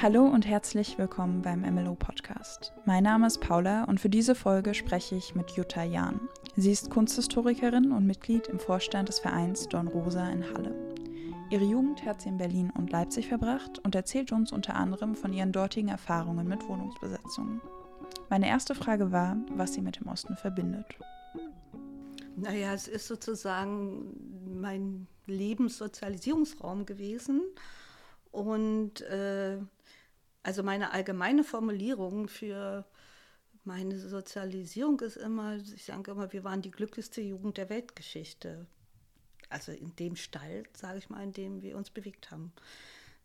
Hallo und herzlich willkommen beim MLO Podcast. Mein Name ist Paula und für diese Folge spreche ich mit Jutta Jahn. Sie ist Kunsthistorikerin und Mitglied im Vorstand des Vereins Don Rosa in Halle. Ihre Jugend hat sie in Berlin und Leipzig verbracht und erzählt uns unter anderem von ihren dortigen Erfahrungen mit Wohnungsbesetzungen. Meine erste Frage war, was sie mit dem Osten verbindet. Naja, es ist sozusagen mein Lebenssozialisierungsraum gewesen. Und äh, also meine allgemeine Formulierung für meine Sozialisierung ist immer, ich sage immer, wir waren die glücklichste Jugend der Weltgeschichte. Also in dem Stall, sage ich mal, in dem wir uns bewegt haben.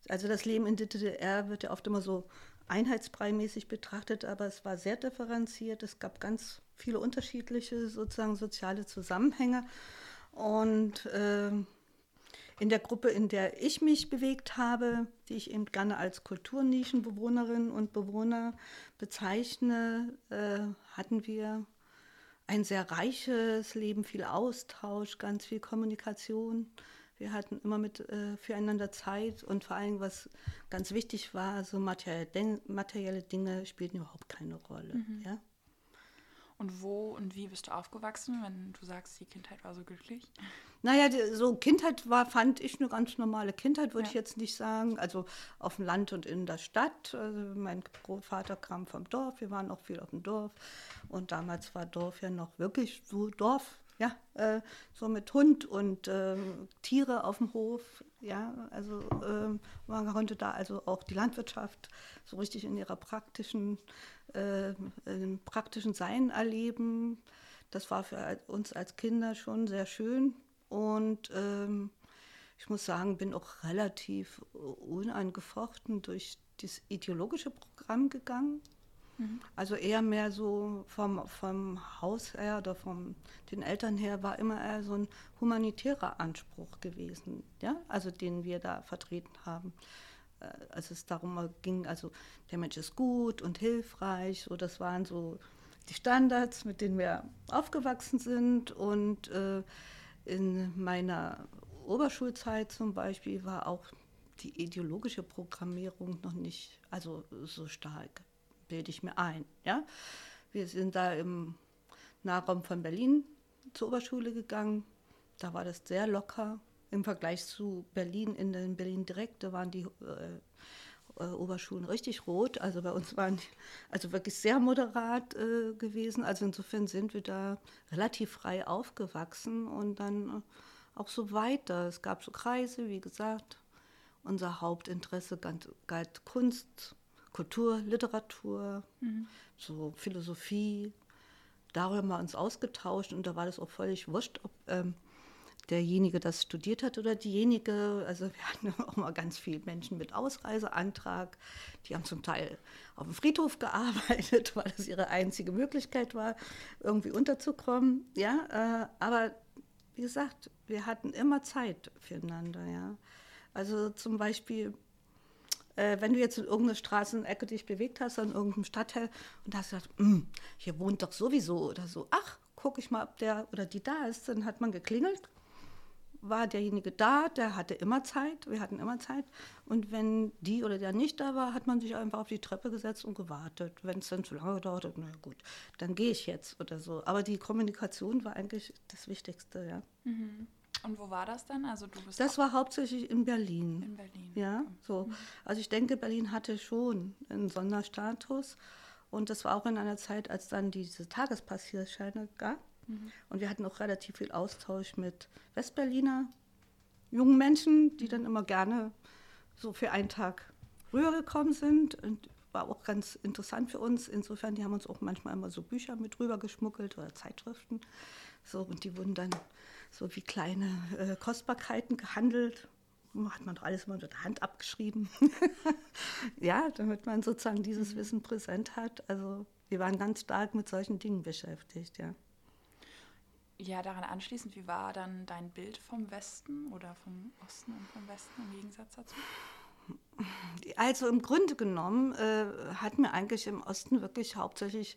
Also das Leben in der DDR wird ja oft immer so einheitsbreimäßig betrachtet, aber es war sehr differenziert. Es gab ganz viele unterschiedliche sozusagen soziale Zusammenhänge. Und äh, in der Gruppe, in der ich mich bewegt habe, die ich eben gerne als Kulturnischenbewohnerin und Bewohner bezeichne, äh, hatten wir ein sehr reiches Leben, viel Austausch, ganz viel Kommunikation. Wir hatten immer mit äh, füreinander Zeit und vor allem, was ganz wichtig war, so materielle, materielle Dinge spielten überhaupt keine Rolle. Mhm. Ja? Und wo und wie bist du aufgewachsen, wenn du sagst, die Kindheit war so glücklich? Naja, so Kindheit war, fand ich eine ganz normale Kindheit, würde ja. ich jetzt nicht sagen. Also auf dem Land und in der Stadt. Also mein Großvater kam vom Dorf, wir waren auch viel auf dem Dorf. Und damals war Dorf ja noch wirklich so Dorf, ja, äh, so mit Hund und äh, Tiere auf dem Hof, ja, also äh, man konnte da also auch die Landwirtschaft so richtig in ihrer praktischen, äh, praktischen Sein erleben. Das war für uns als Kinder schon sehr schön und ähm, ich muss sagen, bin auch relativ unangefochten durch das ideologische Programm gegangen. Mhm. Also eher mehr so vom, vom Haus her oder von den Eltern her war immer eher so ein humanitärer Anspruch gewesen, ja, also den wir da vertreten haben. Äh, als es darum ging, also der Mensch ist gut und hilfreich, so das waren so die Standards, mit denen wir aufgewachsen sind. Und äh, in meiner Oberschulzeit zum Beispiel war auch die ideologische Programmierung noch nicht also so stark bilde ich mir ein. Ja? Wir sind da im Nahraum von Berlin zur Oberschule gegangen. Da war das sehr locker im Vergleich zu Berlin. In den Berlin direkt, da waren die äh, äh, Oberschulen richtig rot. Also bei uns waren die also wirklich sehr moderat äh, gewesen. Also insofern sind wir da relativ frei aufgewachsen und dann äh, auch so weiter. Es gab so Kreise, wie gesagt. Unser Hauptinteresse galt Kunst, Kultur, Literatur, mhm. so Philosophie. Darüber haben wir uns ausgetauscht und da war das auch völlig wurscht, ob ähm, derjenige das studiert hat oder diejenige. Also wir hatten auch mal ganz viele Menschen mit Ausreiseantrag. Die haben zum Teil auf dem Friedhof gearbeitet, weil das ihre einzige Möglichkeit war, irgendwie unterzukommen. Ja, äh, aber wie gesagt, wir hatten immer Zeit füreinander. Ja. Also zum Beispiel äh, wenn du jetzt in irgendeiner Straßenecke dich bewegt hast, an irgendeinem Stadtteil und hast gesagt, hm, hier wohnt doch sowieso oder so, ach, gucke ich mal, ob der oder die da ist, dann hat man geklingelt, war derjenige da, der hatte immer Zeit, wir hatten immer Zeit. Und wenn die oder der nicht da war, hat man sich einfach auf die Treppe gesetzt und gewartet. Wenn es dann zu lange gedauert hat, na gut, dann gehe ich jetzt oder so. Aber die Kommunikation war eigentlich das Wichtigste, ja. Mhm. Und wo war das dann? Also du bist das war hauptsächlich in Berlin. In Berlin. Ja, so. Also ich denke, Berlin hatte schon einen Sonderstatus. Und das war auch in einer Zeit, als dann diese Tagespassierscheine gab. Mhm. Und wir hatten auch relativ viel Austausch mit Westberliner jungen Menschen, die dann immer gerne so für einen Tag rübergekommen sind. Und war auch ganz interessant für uns. Insofern, die haben uns auch manchmal immer so Bücher mit rüber geschmuggelt oder Zeitschriften. So, und die wurden dann so wie kleine äh, Kostbarkeiten gehandelt. Hat man doch alles mal mit der Hand abgeschrieben. ja, damit man sozusagen dieses mhm. Wissen präsent hat. Also wir waren ganz stark mit solchen Dingen beschäftigt, ja. Ja, daran anschließend, wie war dann dein Bild vom Westen oder vom Osten und vom Westen im Gegensatz dazu? Also im Grunde genommen äh, hat mir eigentlich im Osten wirklich hauptsächlich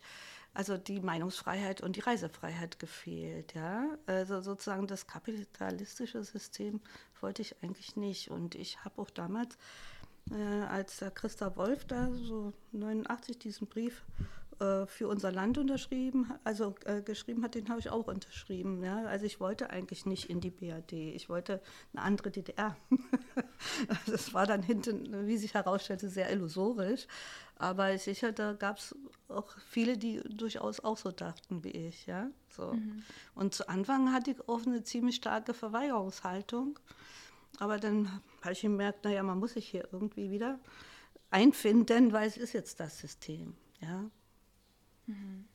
also die Meinungsfreiheit und die Reisefreiheit gefehlt. Ja? Also sozusagen das kapitalistische System wollte ich eigentlich nicht. Und ich habe auch damals äh, als der Christa Wolf da so 89 diesen Brief äh, für unser Land unterschrieben, also äh, geschrieben hat, den habe ich auch unterschrieben. Ja? Also ich wollte eigentlich nicht in die BRD, ich wollte eine andere DDR. das war dann hinten, wie sich herausstellte, sehr illusorisch. Aber sicher, da gab es auch viele, die durchaus auch so dachten wie ich. Ja? So. Mhm. Und zu Anfang hatte ich auch eine ziemlich starke Verweigerungshaltung. Aber dann habe ich gemerkt, naja, man muss sich hier irgendwie wieder einfinden, weil es ist jetzt das System. Ja. Mhm.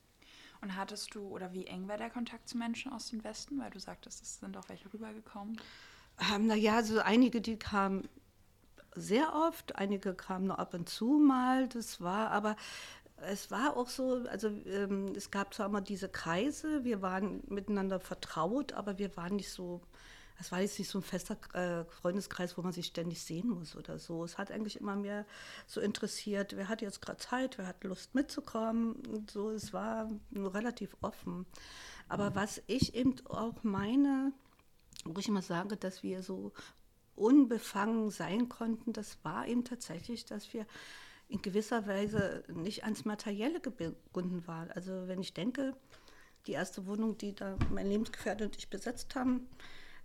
Und hattest du, oder wie eng war der Kontakt zu Menschen aus dem Westen? Weil du sagtest, es sind auch welche rübergekommen. Ähm, naja, also einige, die kamen sehr oft, einige kamen nur ab und zu mal. Das war aber, es war auch so, also ähm, es gab zwar immer diese Kreise, wir waren miteinander vertraut, aber wir waren nicht so das war jetzt nicht so ein fester äh, Freundeskreis, wo man sich ständig sehen muss oder so. Es hat eigentlich immer mehr so interessiert, wer hat jetzt gerade Zeit, wer hat Lust mitzukommen und so. Es war relativ offen. Aber mhm. was ich eben auch meine, wo ich immer sage, dass wir so unbefangen sein konnten, das war eben tatsächlich, dass wir in gewisser Weise nicht ans Materielle gebunden waren. Also wenn ich denke, die erste Wohnung, die da mein Lebensgefährte und ich besetzt haben,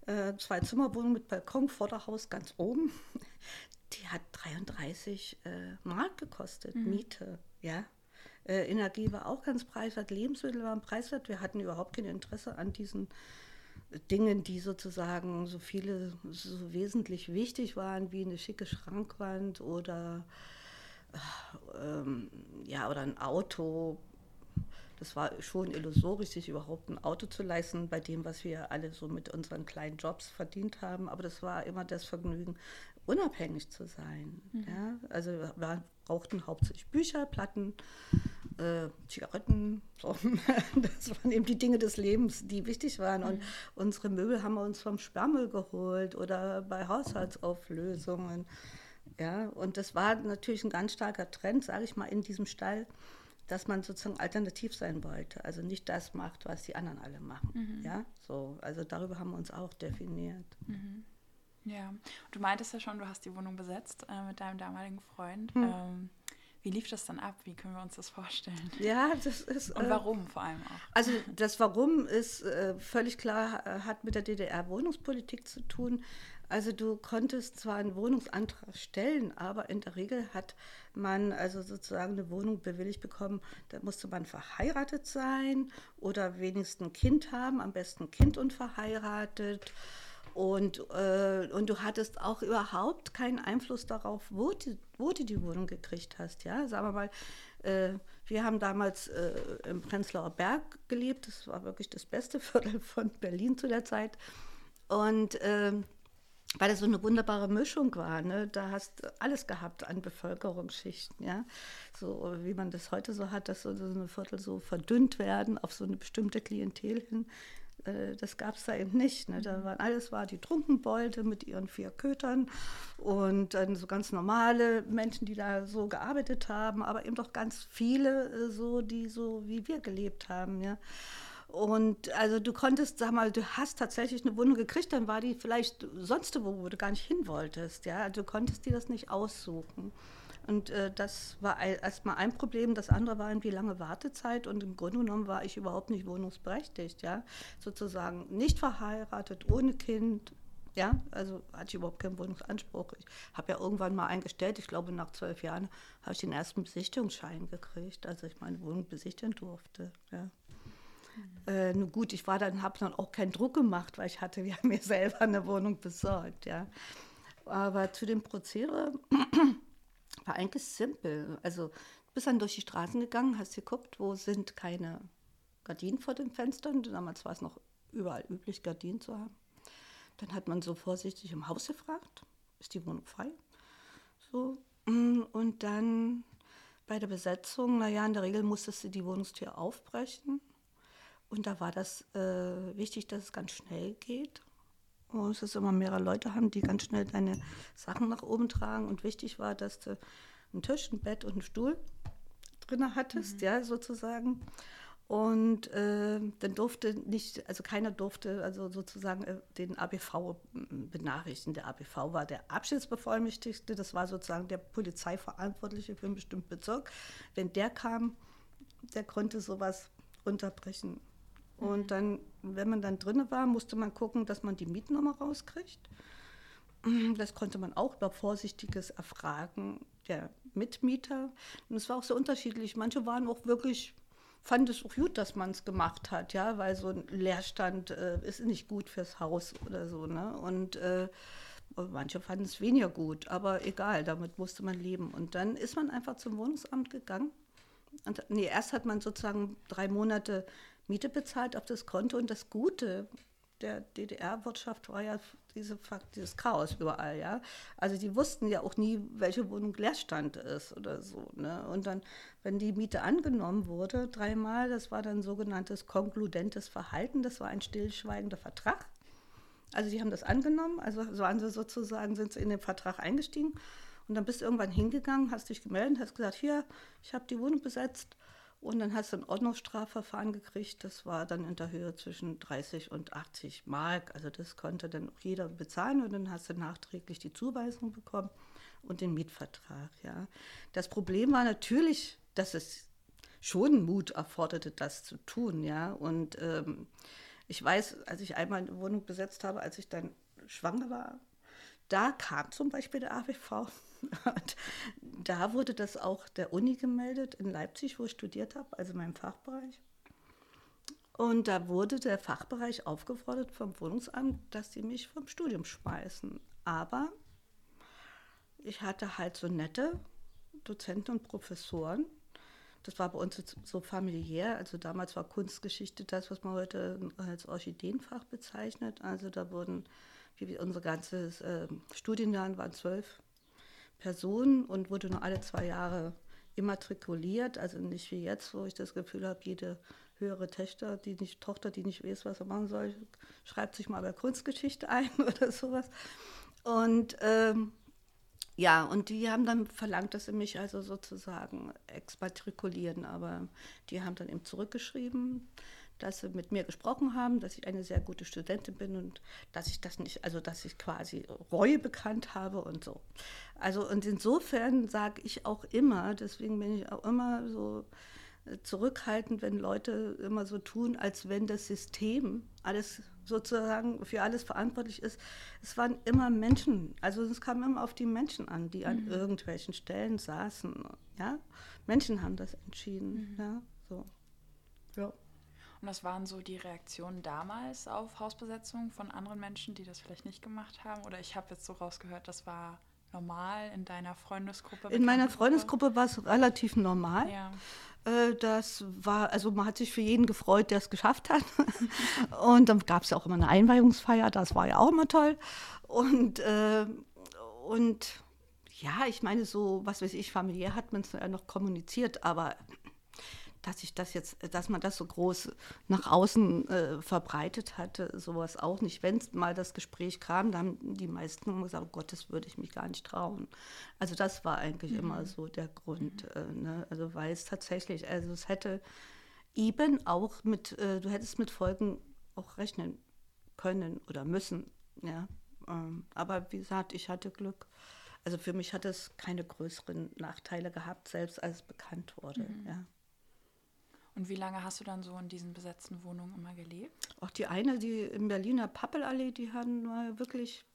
äh, zwei Zimmerwohnung mit Balkon, Vorderhaus ganz oben. Die hat 33 äh, Mark gekostet, mhm. Miete, ja. Äh, Energie war auch ganz preiswert, Lebensmittel waren preiswert. Wir hatten überhaupt kein Interesse an diesen Dingen, die sozusagen so viele so wesentlich wichtig waren, wie eine schicke Schrankwand oder äh, ähm, ja oder ein Auto, das war schon illusorisch, sich überhaupt ein Auto zu leisten, bei dem, was wir alle so mit unseren kleinen Jobs verdient haben. Aber das war immer das Vergnügen, unabhängig zu sein. Mhm. Ja? Also wir brauchten hauptsächlich Bücher, Platten, äh, Zigaretten. So. Das waren eben die Dinge des Lebens, die wichtig waren. Mhm. Und unsere Möbel haben wir uns vom Sperrmüll geholt oder bei Haushaltsauflösungen. Ja, und das war natürlich ein ganz starker Trend, sage ich mal, in diesem Stall dass man sozusagen alternativ sein wollte, also nicht das macht, was die anderen alle machen. Mhm. Ja, so, also darüber haben wir uns auch definiert. Mhm. Ja, du meintest ja schon, du hast die Wohnung besetzt äh, mit deinem damaligen Freund. Mhm. Ähm, wie lief das dann ab? Wie können wir uns das vorstellen? Ja, das ist. Und äh, warum äh, vor allem auch? Also, das Warum ist äh, völlig klar, äh, hat mit der DDR-Wohnungspolitik zu tun. Also du konntest zwar einen Wohnungsantrag stellen, aber in der Regel hat man also sozusagen eine Wohnung bewilligt bekommen. Da musste man verheiratet sein oder wenigstens ein Kind haben, am besten Kind und verheiratet. Und, äh, und du hattest auch überhaupt keinen Einfluss darauf, wo, die, wo du die Wohnung gekriegt hast. Ja, sagen wir mal, äh, wir haben damals äh, im Prenzlauer Berg gelebt. Das war wirklich das beste Viertel von Berlin zu der Zeit. Und ähm, weil das so eine wunderbare Mischung war. Ne? Da hast du alles gehabt an Bevölkerungsschichten, ja. So wie man das heute so hat, dass so, so eine Viertel so verdünnt werden auf so eine bestimmte Klientel hin. Äh, das gab es da eben nicht. Ne? Da mhm. waren alles war die Trunkenbeute mit ihren vier Kötern und dann so ganz normale Menschen, die da so gearbeitet haben, aber eben doch ganz viele äh, so, die so wie wir gelebt haben, ja. Und also du konntest, sag mal, du hast tatsächlich eine Wohnung gekriegt, dann war die vielleicht sonst wo, wo du gar nicht hin wolltest. Ja, also du konntest dir das nicht aussuchen. Und äh, das war erstmal ein Problem. Das andere war irgendwie lange Wartezeit und im Grunde genommen war ich überhaupt nicht wohnungsberechtigt, ja. Sozusagen nicht verheiratet, ohne Kind. Ja, also hatte ich überhaupt keinen Wohnungsanspruch. Ich habe ja irgendwann mal eingestellt, ich glaube nach zwölf Jahren habe ich den ersten Besichtigungsschein gekriegt, als ich meine Wohnung besichtigen durfte. Ja. Äh, nun gut, ich war dann, habe dann auch keinen Druck gemacht, weil ich hatte ja mir selber eine Wohnung besorgt, ja. Aber zu dem Prozedere war eigentlich simpel. Also du bist dann durch die Straßen gegangen, hast geguckt, wo sind keine Gardinen vor den Fenstern. Damals war es noch überall üblich, Gardinen zu haben. Dann hat man so vorsichtig im Haus gefragt, ist die Wohnung frei? So, und dann bei der Besetzung, naja, in der Regel musstest du die Wohnungstür aufbrechen und da war das äh, wichtig, dass es ganz schnell geht. Und es ist immer mehrere Leute haben, die ganz schnell deine Sachen nach oben tragen. Und wichtig war, dass du einen Tisch, ein Bett und einen Stuhl drin hattest, mhm. ja, sozusagen. Und äh, dann durfte nicht, also keiner durfte also sozusagen äh, den ABV benachrichtigen. Der ABV war der Abschnittsbevollmächtigte, das war sozusagen der Polizeiverantwortliche für einen bestimmten Bezirk. Wenn der kam, der konnte sowas unterbrechen. Und mhm. dann, wenn man dann drinne war, musste man gucken, dass man die Mietnummer rauskriegt. Das konnte man auch über vorsichtiges Erfragen der Mitmieter. Und es war auch so unterschiedlich. Manche waren auch wirklich fand es auch gut, dass man es gemacht hat, ja, weil so ein Leerstand äh, ist nicht gut fürs Haus oder so, ne? Und äh, manche fanden es weniger gut, aber egal, damit musste man leben. Und dann ist man einfach zum Wohnungsamt gegangen. Und, nee, erst hat man sozusagen drei Monate Miete bezahlt auf das Konto und das Gute der DDR-Wirtschaft war ja diese, dieses Chaos überall, ja. Also die wussten ja auch nie, welche Wohnung Leerstand ist oder so. Ne? Und dann, wenn die Miete angenommen wurde, dreimal, das war dann sogenanntes konkludentes Verhalten, das war ein stillschweigender Vertrag. Also die haben das angenommen, also waren sie sozusagen, sind sie in den Vertrag eingestiegen und dann bist du irgendwann hingegangen, hast dich gemeldet, hast gesagt, hier, ich habe die Wohnung besetzt und dann hast du ein Ordnungsstrafverfahren gekriegt. Das war dann in der Höhe zwischen 30 und 80 Mark. Also das konnte dann auch jeder bezahlen und dann hast du nachträglich die Zuweisung bekommen und den Mietvertrag. Ja. Das Problem war natürlich, dass es schon Mut erforderte, das zu tun. Ja. Und ähm, ich weiß, als ich einmal eine Wohnung besetzt habe, als ich dann schwanger war, da kam zum Beispiel der AWV und da wurde das auch der Uni gemeldet in Leipzig, wo ich studiert habe, also meinem Fachbereich. Und da wurde der Fachbereich aufgefordert vom Wohnungsamt, dass sie mich vom Studium schmeißen. Aber ich hatte halt so nette Dozenten und Professoren. Das war bei uns so familiär. Also damals war Kunstgeschichte das, was man heute als Orchideenfach bezeichnet. Also da wurden, wie unser ganzes äh, Studienjahr waren zwölf Person und wurde nur alle zwei Jahre immatrikuliert. Also nicht wie jetzt, wo ich das Gefühl habe, jede höhere Töchter, die nicht, Tochter, die nicht weiß, was er machen soll, schreibt sich mal bei Kunstgeschichte ein oder sowas. Und ähm, ja, und die haben dann verlangt, dass sie mich also sozusagen exmatrikulieren, aber die haben dann eben zurückgeschrieben, dass sie mit mir gesprochen haben, dass ich eine sehr gute Studentin bin und dass ich das nicht, also dass ich quasi Reue bekannt habe und so. Also und insofern sage ich auch immer, deswegen bin ich auch immer so äh, zurückhaltend, wenn Leute immer so tun, als wenn das System alles sozusagen für alles verantwortlich ist. Es waren immer Menschen, also es kam immer auf die Menschen an, die an mhm. irgendwelchen Stellen saßen. Ja, Menschen haben das entschieden. Mhm. Ja, so. Und was waren so die Reaktionen damals auf Hausbesetzung von anderen Menschen, die das vielleicht nicht gemacht haben? Oder ich habe jetzt so rausgehört, das war normal in deiner Freundesgruppe? In meiner Freundesgruppe war es relativ normal. Ja. Äh, das war, also man hat sich für jeden gefreut, der es geschafft hat. Und dann gab es ja auch immer eine Einweihungsfeier, das war ja auch immer toll. Und, äh, und ja, ich meine, so, was weiß ich, familiär hat man es ja noch kommuniziert, aber dass ich das jetzt, dass man das so groß nach außen äh, verbreitet hatte, sowas auch nicht. Wenn mal das Gespräch kam, dann haben die meisten gesagt, oh Gott, das würde ich mich gar nicht trauen. Also das war eigentlich mhm. immer so der Grund. Mhm. Äh, ne? Also weil es tatsächlich, also es hätte eben auch mit, äh, du hättest mit Folgen auch rechnen können oder müssen, ja. Ähm, aber wie gesagt, ich hatte Glück. Also für mich hat es keine größeren Nachteile gehabt, selbst als es bekannt wurde, mhm. ja. Und wie lange hast du dann so in diesen besetzten Wohnungen immer gelebt? Auch die eine, die in Berliner Pappelallee, die hatten wirklich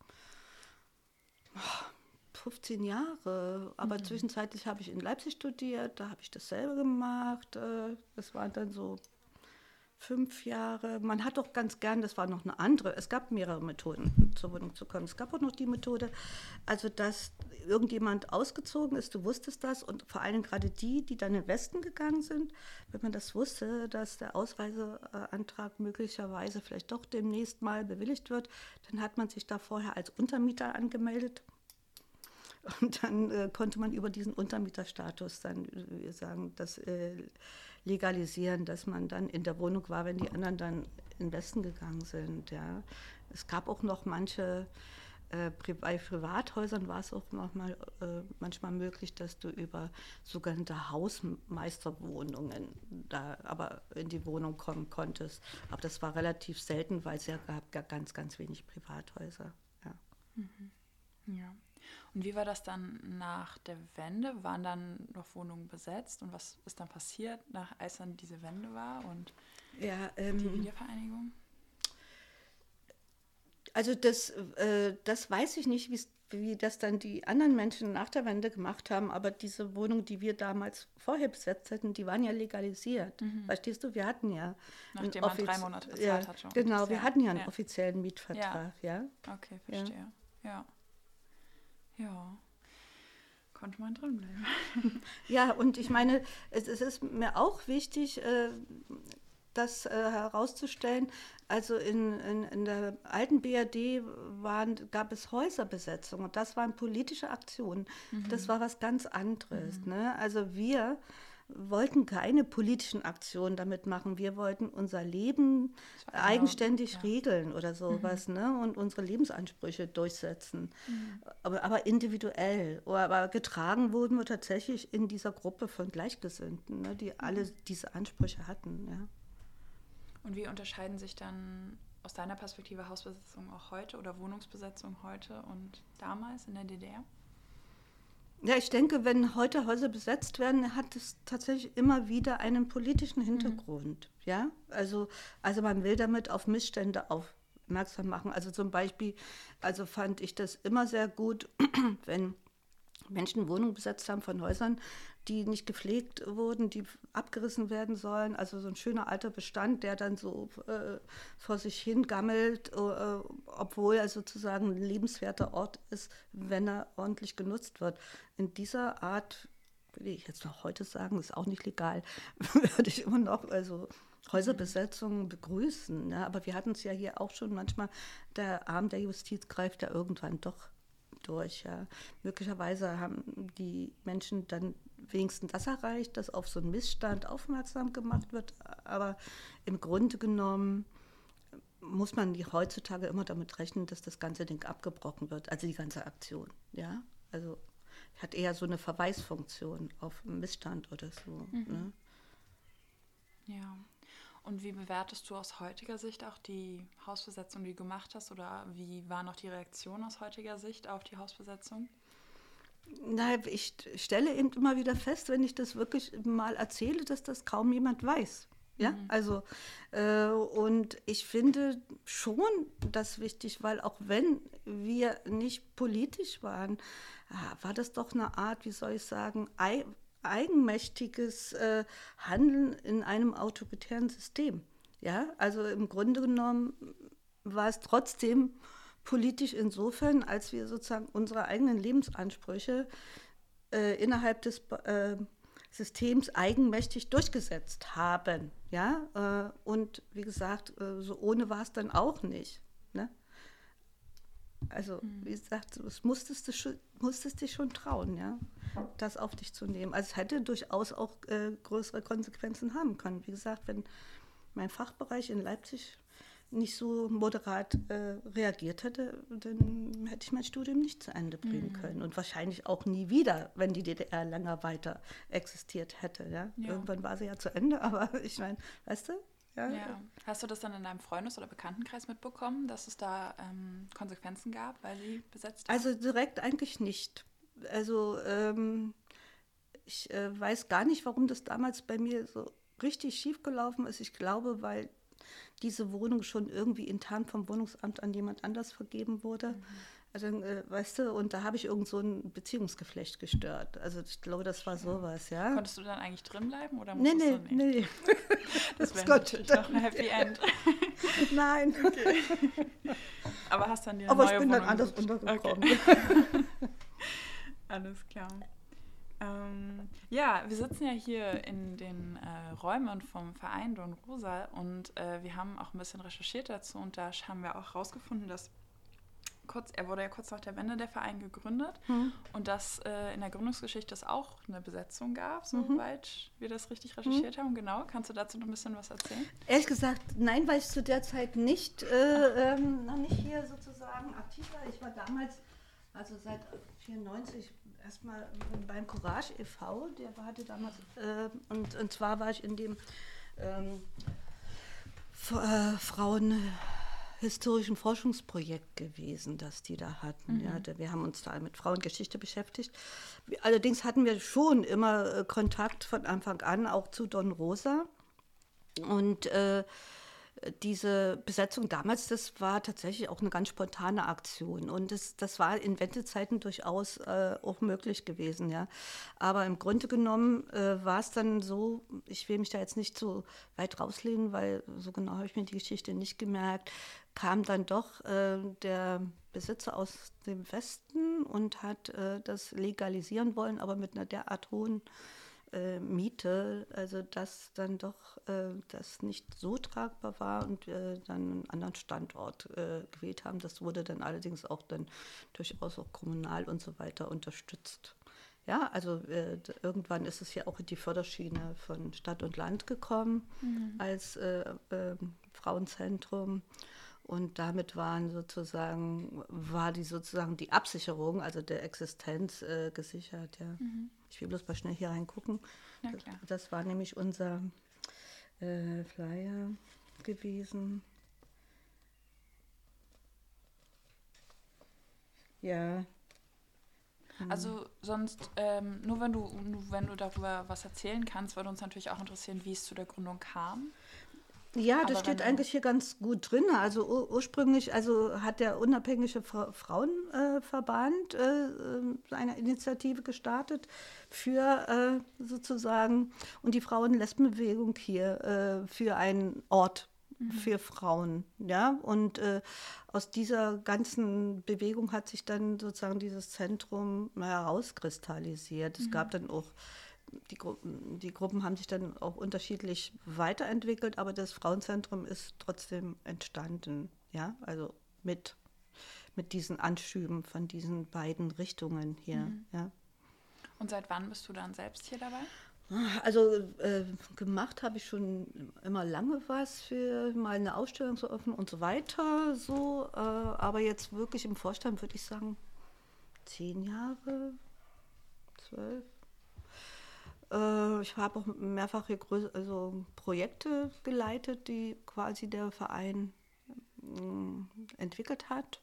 15 Jahre. Aber mhm. zwischenzeitlich habe ich in Leipzig studiert, da habe ich dasselbe gemacht. Äh, das waren dann so fünf Jahre. Man hat doch ganz gern, das war noch eine andere, es gab mehrere Methoden, zur Wohnung zu kommen. Es gab auch noch die Methode, also dass irgendjemand ausgezogen ist, du wusstest das und vor allem gerade die, die dann in den Westen gegangen sind, wenn man das wusste, dass der Ausreiseantrag möglicherweise vielleicht doch demnächst mal bewilligt wird, dann hat man sich da vorher als Untermieter angemeldet. Und dann äh, konnte man über diesen Untermieterstatus dann, wir sagen, das äh, legalisieren, dass man dann in der Wohnung war, wenn die anderen dann in den Westen gegangen sind. Ja. Es gab auch noch manche äh, bei Privathäusern war es auch manchmal, äh, manchmal möglich, dass du über sogenannte Hausmeisterwohnungen da aber in die Wohnung kommen konntest. Aber das war relativ selten, weil es ja gab ganz, ganz wenig Privathäuser. Ja. Mhm. ja. Und wie war das dann nach der Wende? Waren dann noch Wohnungen besetzt? Und was ist dann passiert, nach, als dann diese Wende war und ja, ähm, die Wiedervereinigung? Also das, äh, das weiß ich nicht, wie das dann die anderen Menschen nach der Wende gemacht haben, aber diese Wohnungen, die wir damals vorher besetzt hätten, die waren ja legalisiert. Mhm. Verstehst du? Wir hatten ja. Nachdem man drei Monate bezahlt ja, hat schon. Genau, wir ja. hatten ja einen ja. offiziellen Mietvertrag, ja. Okay, verstehe. Ja. Ja. Konnte man drinbleiben. ja, und ich meine, es, es ist mir auch wichtig, äh, das äh, herauszustellen. Also in, in, in, der alten BRD waren, gab es Häuserbesetzung und das waren politische Aktionen. Mhm. Das war was ganz anderes. Mhm. Ne? Also wir wollten keine politischen Aktionen damit machen. Wir wollten unser Leben genau, eigenständig ja. regeln oder sowas mhm. ne? und unsere Lebensansprüche durchsetzen. Mhm. Aber, aber, individuell. Aber getragen wurden wir tatsächlich in dieser Gruppe von Gleichgesinnten, ne? die alle mhm. diese Ansprüche hatten. Ja. Und wie unterscheiden sich dann aus deiner Perspektive Hausbesetzung auch heute oder Wohnungsbesetzung heute und damals in der DDR? Ja, ich denke, wenn heute Häuser besetzt werden, hat es tatsächlich immer wieder einen politischen mhm. Hintergrund. Mhm. Ja, also, also man will damit auf Missstände aufmerksam machen. Also zum Beispiel, also fand ich das immer sehr gut, wenn Menschen Wohnungen besetzt haben von Häusern, die nicht gepflegt wurden, die abgerissen werden sollen. Also so ein schöner alter Bestand, der dann so äh, vor sich hin gammelt, äh, obwohl er sozusagen ein lebenswerter Ort ist, wenn er ordentlich genutzt wird. In dieser Art, würde ich jetzt noch heute sagen, ist auch nicht legal, würde ich immer noch also Häuserbesetzungen begrüßen. Ne? Aber wir hatten es ja hier auch schon manchmal, der Arm der Justiz greift ja irgendwann doch durch. Ja. Möglicherweise haben die Menschen dann wenigstens das erreicht, dass auf so einen Missstand aufmerksam gemacht wird. Aber im Grunde genommen muss man die heutzutage immer damit rechnen, dass das ganze Ding abgebrochen wird, also die ganze Aktion. Ja, also hat eher so eine Verweisfunktion auf einen Missstand oder so. Mhm. Ne? Ja. Und wie bewertest du aus heutiger Sicht auch die Hausbesetzung, die du gemacht hast? Oder wie war noch die Reaktion aus heutiger Sicht auf die Hausbesetzung? Na, ich stelle eben immer wieder fest, wenn ich das wirklich mal erzähle, dass das kaum jemand weiß. Ja, mhm. also äh, und ich finde schon das wichtig, weil auch wenn wir nicht politisch waren, äh, war das doch eine Art, wie soll ich sagen, eigenmächtiges äh, Handeln in einem autoritären System. Ja, also im Grunde genommen war es trotzdem politisch insofern, als wir sozusagen unsere eigenen Lebensansprüche äh, innerhalb des äh, Systems eigenmächtig durchgesetzt haben. Ja, äh, und wie gesagt, äh, so ohne war es dann auch nicht. Also, mhm. wie gesagt, es musstest du musstest dich schon trauen, ja, das auf dich zu nehmen. Also es hätte durchaus auch äh, größere Konsequenzen haben können. Wie gesagt, wenn mein Fachbereich in Leipzig nicht so moderat äh, reagiert hätte, dann hätte ich mein Studium nicht zu Ende bringen mhm. können. Und wahrscheinlich auch nie wieder, wenn die DDR länger weiter existiert hätte. Ja? ja. Irgendwann war sie ja zu Ende, aber ich meine, weißt du, ja. ja. Hast du das dann in deinem Freundes- oder Bekanntenkreis mitbekommen, dass es da ähm, Konsequenzen gab, weil sie besetzt haben? Also direkt eigentlich nicht. Also ähm, ich äh, weiß gar nicht, warum das damals bei mir so richtig schief gelaufen ist. Ich glaube, weil diese Wohnung schon irgendwie intern vom Wohnungsamt an jemand anders vergeben wurde. Mhm. Also, äh, weißt du, und da habe ich irgend so ein Beziehungsgeflecht gestört. Also ich glaube, das war sowas, ja. Konntest du dann eigentlich drin bleiben oder nee, nee, du nicht? Nee, Das wäre natürlich noch ein Happy End. Nein. Okay. Aber hast dann die Aber neue ich bin Wohnung dann anders untergekommen. Okay. Alles klar. Ähm, ja, wir sitzen ja hier in den äh, Räumen vom Verein Don Rosa und äh, wir haben auch ein bisschen recherchiert dazu und da haben wir auch herausgefunden, dass kurz, er wurde ja kurz nach der Wende der Verein gegründet mhm. und dass äh, in der Gründungsgeschichte es auch eine Besetzung gab, soweit mhm. wir das richtig recherchiert mhm. haben. Genau, kannst du dazu noch ein bisschen was erzählen? Ehrlich gesagt, nein, weil ich zu der Zeit nicht, äh, ähm, noch nicht hier sozusagen aktiv war. Ich war damals, also seit 94 erstmal beim Courage e.V., der hatte damals, äh, und, und zwar war ich in dem ähm, äh, Frauen historischen Forschungsprojekt gewesen, das die da hatten. Mhm. Ja, wir haben uns da mit Frauengeschichte beschäftigt. Allerdings hatten wir schon immer äh, Kontakt von Anfang an auch zu Don Rosa. Und äh, diese Besetzung damals, das war tatsächlich auch eine ganz spontane Aktion. Und das, das war in Wendezeiten durchaus äh, auch möglich gewesen. Ja. Aber im Grunde genommen äh, war es dann so, ich will mich da jetzt nicht so weit rauslehnen, weil so genau habe ich mir die Geschichte nicht gemerkt, kam dann doch äh, der Besitzer aus dem Westen und hat äh, das legalisieren wollen, aber mit einer derart hohen äh, Miete, also dass dann doch äh, das nicht so tragbar war und wir dann einen anderen Standort äh, gewählt haben. Das wurde dann allerdings auch dann durchaus auch kommunal und so weiter unterstützt. Ja, also äh, irgendwann ist es ja auch in die Förderschiene von Stadt und Land gekommen mhm. als äh, ähm, Frauenzentrum. Und damit waren sozusagen, war die sozusagen die Absicherung, also der Existenz äh, gesichert, ja. Mhm. Ich will bloß mal schnell hier reingucken. Das, das, war nämlich unser äh, Flyer gewesen. Ja. Also sonst, ähm, nur wenn du, nur wenn du darüber was erzählen kannst, würde uns natürlich auch interessieren, wie es zu der Gründung kam. Ja, das steht eigentlich hier ganz gut drin. Also ur ursprünglich also hat der unabhängige Fra Frauenverband äh, äh, eine Initiative gestartet für äh, sozusagen und die Frauen-Lesben-Bewegung hier äh, für einen Ort mhm. für Frauen. Ja, und äh, aus dieser ganzen Bewegung hat sich dann sozusagen dieses Zentrum herauskristallisiert. Es mhm. gab dann auch die, Gruppen, die Gruppen haben sich dann auch unterschiedlich weiterentwickelt, aber das Frauenzentrum ist trotzdem entstanden, ja, also mit, mit diesen Anschüben von diesen beiden Richtungen hier, mhm. ja. Und seit wann bist du dann selbst hier dabei? Also äh, gemacht habe ich schon immer lange was für mal eine Ausstellung zu öffnen und so weiter, so, äh, aber jetzt wirklich im Vorstand würde ich sagen zehn Jahre, zwölf, ich habe auch mehrfache also Projekte geleitet, die quasi der Verein äh, entwickelt hat.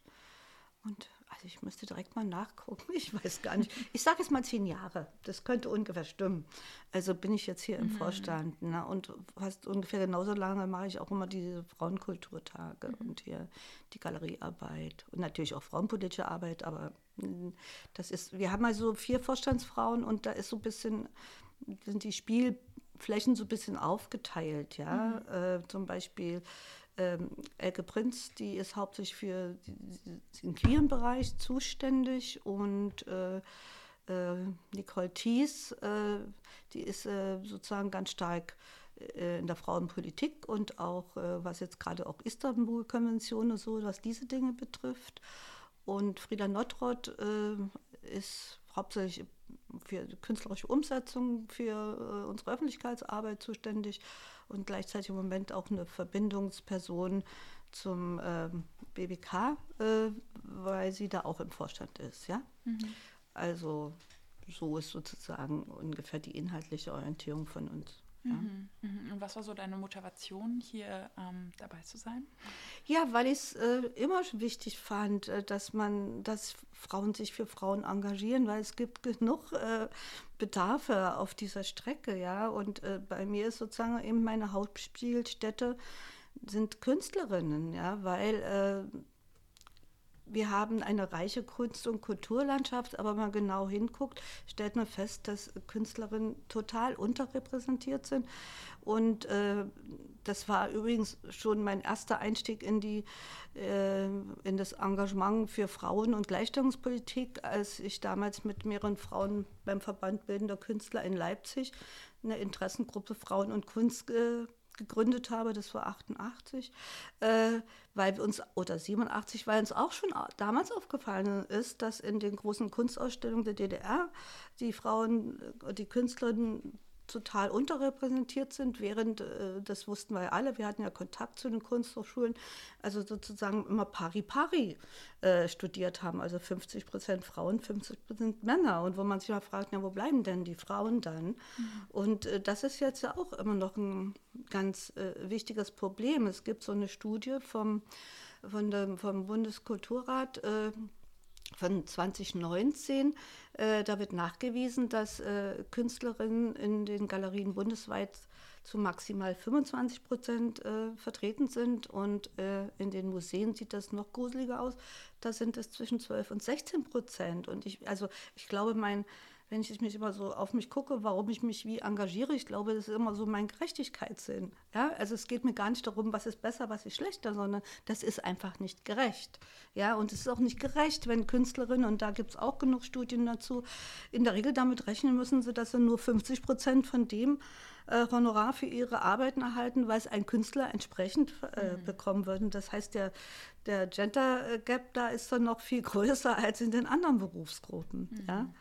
Und also ich müsste direkt mal nachgucken. Ich weiß gar nicht. Ich sage jetzt mal zehn Jahre. Das könnte ungefähr stimmen. Also bin ich jetzt hier im mhm. Vorstand. Ne? Und fast ungefähr genauso lange mache ich auch immer diese Frauenkulturtage mhm. und hier die Galeriearbeit und natürlich auch frauenpolitische Arbeit. Aber hm, das ist, wir haben also vier Vorstandsfrauen und da ist so ein bisschen sind die Spielflächen so ein bisschen aufgeteilt. Ja? Mhm. Äh, zum Beispiel ähm, Elke Prinz, die ist hauptsächlich für den queeren Bereich zuständig und äh, äh, Nicole Thies, äh, die ist äh, sozusagen ganz stark in der Frauenpolitik und auch, was jetzt gerade auch Istanbul-Konvention und so, was diese Dinge betrifft. Und Frieda Nottrott ist hauptsächlich für künstlerische Umsetzung für äh, unsere Öffentlichkeitsarbeit zuständig und gleichzeitig im Moment auch eine Verbindungsperson zum ähm, BBK, äh, weil sie da auch im Vorstand ist. Ja? Mhm. Also so ist sozusagen ungefähr die inhaltliche Orientierung von uns. Mhm, mhm. Und was war so deine Motivation, hier ähm, dabei zu sein? Ja, weil ich es äh, immer wichtig fand, äh, dass man, dass Frauen sich für Frauen engagieren, weil es gibt genug äh, Bedarfe auf dieser Strecke, ja. Und äh, bei mir ist sozusagen eben meine Hauptspielstätte sind Künstlerinnen, ja, weil äh, wir haben eine reiche Kunst- und Kulturlandschaft, aber wenn man genau hinguckt, stellt man fest, dass Künstlerinnen total unterrepräsentiert sind. Und äh, das war übrigens schon mein erster Einstieg in, die, äh, in das Engagement für Frauen- und Gleichstellungspolitik, als ich damals mit mehreren Frauen beim Verband Bildender Künstler in Leipzig eine Interessengruppe Frauen und Kunst äh, gegründet habe, das war 88, äh, weil wir uns, oder 87, weil uns auch schon damals aufgefallen ist, dass in den großen Kunstausstellungen der DDR die Frauen, äh, die Künstlerinnen total unterrepräsentiert sind, während, äh, das wussten wir ja alle, wir hatten ja Kontakt zu den Kunsthochschulen, also sozusagen immer pari-pari äh, studiert haben, also 50 Prozent Frauen, 50 Prozent Männer. Und wo man sich mal fragt, ja, wo bleiben denn die Frauen dann? Mhm. Und äh, das ist jetzt ja auch immer noch ein ganz äh, wichtiges Problem. Es gibt so eine Studie vom, von dem, vom Bundeskulturrat, äh, von 2019. Äh, da wird nachgewiesen, dass äh, Künstlerinnen in den Galerien bundesweit zu maximal 25 Prozent äh, vertreten sind und äh, in den Museen sieht das noch gruseliger aus. Da sind es zwischen 12 und 16 Prozent. Und ich, also ich glaube, mein wenn ich mich immer so auf mich gucke, warum ich mich wie engagiere, ich glaube, das ist immer so mein Gerechtigkeitssinn. Ja? Also es geht mir gar nicht darum, was ist besser, was ist schlechter, sondern das ist einfach nicht gerecht. Ja? Und es ist auch nicht gerecht, wenn Künstlerinnen, und da gibt es auch genug Studien dazu, in der Regel damit rechnen müssen, sie, dass sie nur 50 Prozent von dem äh, Honorar für ihre Arbeiten erhalten, es ein Künstler entsprechend äh, mhm. bekommen würde. Das heißt, der, der Gender Gap da ist dann noch viel größer als in den anderen Berufsgruppen. Mhm. Ja?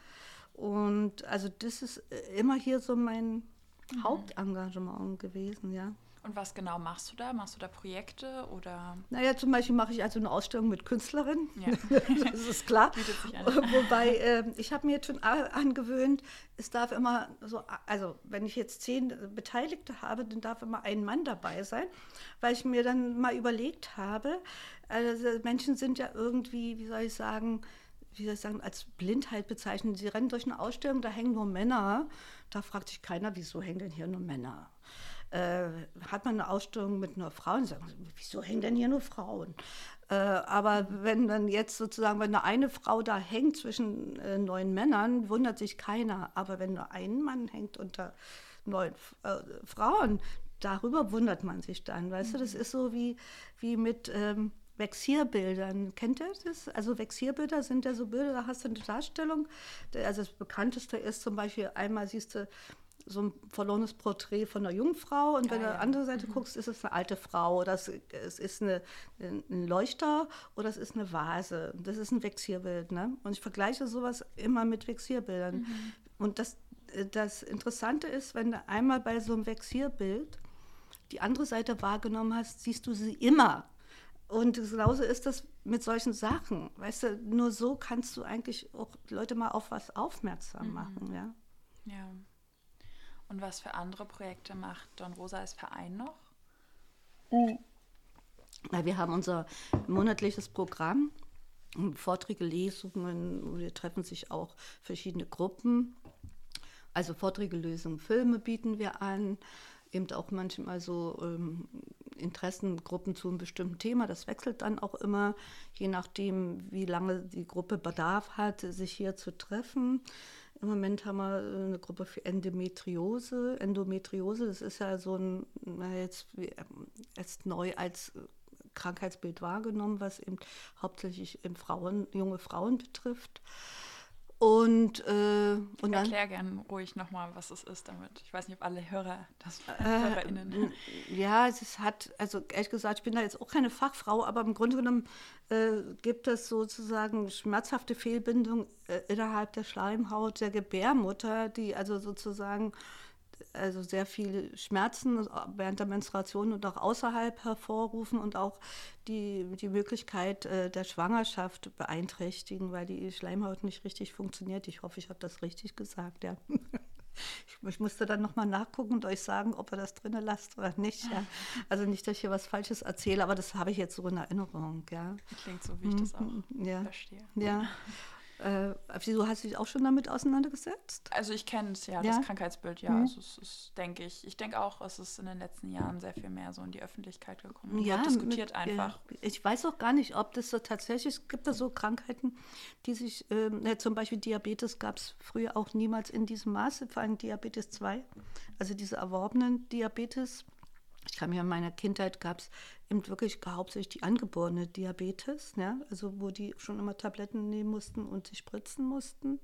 Und also das ist äh, immer hier so mein mhm. Hauptengagement gewesen, ja. Und was genau machst du da? Machst du da Projekte oder? Naja, zum Beispiel mache ich also eine Ausstellung mit Künstlerinnen. Ja. das ist klar. Wobei äh, ich habe mir jetzt schon angewöhnt, es darf immer so, also wenn ich jetzt zehn Beteiligte habe, dann darf immer ein Mann dabei sein, weil ich mir dann mal überlegt habe, also Menschen sind ja irgendwie, wie soll ich sagen, wie soll ich sagen, als Blindheit bezeichnen. Sie rennen durch eine Ausstellung, da hängen nur Männer. Da fragt sich keiner, wieso hängen denn hier nur Männer? Äh, hat man eine Ausstellung mit nur Frauen, sagen sie, wieso hängen denn hier nur Frauen? Äh, aber wenn dann jetzt sozusagen, wenn nur eine Frau da hängt zwischen äh, neun Männern, wundert sich keiner. Aber wenn nur ein Mann hängt unter neun äh, Frauen, darüber wundert man sich dann. Weißt mhm. du, das mhm. ist so wie, wie mit. Ähm, Vexierbildern. Kennt ihr das? Also Vexierbilder sind ja so Bilder, da hast du eine Darstellung. Also das bekannteste ist zum Beispiel, einmal siehst du so ein verlorenes Porträt von einer Jungfrau und wenn ja, du ja. andere Seite mhm. guckst, ist es eine alte Frau oder es, es ist eine, ein Leuchter oder es ist eine Vase. Das ist ein Vexierbild. Ne? Und ich vergleiche sowas immer mit Vexierbildern. Mhm. Und das, das Interessante ist, wenn du einmal bei so einem Vexierbild die andere Seite wahrgenommen hast, siehst du sie immer. Und genauso ist das mit solchen Sachen. Weißt du, nur so kannst du eigentlich auch Leute mal auf was aufmerksam mhm. machen, mhm. ja. Ja. Und was für andere Projekte macht Don Rosa als Verein noch? Mhm. wir haben unser monatliches Programm, Vorträge, Lesungen, wir treffen sich auch verschiedene Gruppen. Also Vorträge, Lösungen, Filme bieten wir an eben auch manchmal so ähm, Interessengruppen zu einem bestimmten Thema. Das wechselt dann auch immer, je nachdem, wie lange die Gruppe Bedarf hat, sich hier zu treffen. Im Moment haben wir eine Gruppe für Endometriose. Endometriose, das ist ja so ein, jetzt erst neu als Krankheitsbild wahrgenommen, was eben hauptsächlich Frauen, junge Frauen betrifft. Und, äh, und dann. Erklär gern ruhig nochmal, was es ist damit. Ich weiß nicht, ob alle Hörer das äh, HörerInnen. Ja, es hat, also ehrlich gesagt, ich bin da jetzt auch keine Fachfrau, aber im Grunde genommen äh, gibt es sozusagen schmerzhafte Fehlbindung äh, innerhalb der Schleimhaut der Gebärmutter, die also sozusagen also sehr viele Schmerzen während der Menstruation und auch außerhalb hervorrufen und auch die, die Möglichkeit äh, der Schwangerschaft beeinträchtigen, weil die Schleimhaut nicht richtig funktioniert. Ich hoffe, ich habe das richtig gesagt, ja. Ich, ich, musste dann nochmal nachgucken und euch sagen, ob ihr das drinnen lasst oder nicht. Ja. Also nicht, dass ich hier was Falsches erzähle, aber das habe ich jetzt so in Erinnerung. Ja. Klingt so, wie ich das auch mhm, ja. verstehe. Ja. Äh, wieso hast du dich auch schon damit auseinandergesetzt? Also ich kenne es ja, ja, das Krankheitsbild, ja. Mhm. Also es ist, denke ich, ich denke auch, es ist in den letzten Jahren sehr viel mehr so in die Öffentlichkeit gekommen. Ja, diskutiert mit, einfach. Ja. Ich weiß auch gar nicht, ob das so tatsächlich, es gibt da so Krankheiten, die sich, ja, zum Beispiel Diabetes gab es früher auch niemals in diesem Maße, vor allem Diabetes 2, also diese erworbenen Diabetes. Ich kann mir in meiner Kindheit gab es eben wirklich hauptsächlich die angeborene Diabetes, ja, also wo die schon immer Tabletten nehmen mussten und sich spritzen mussten.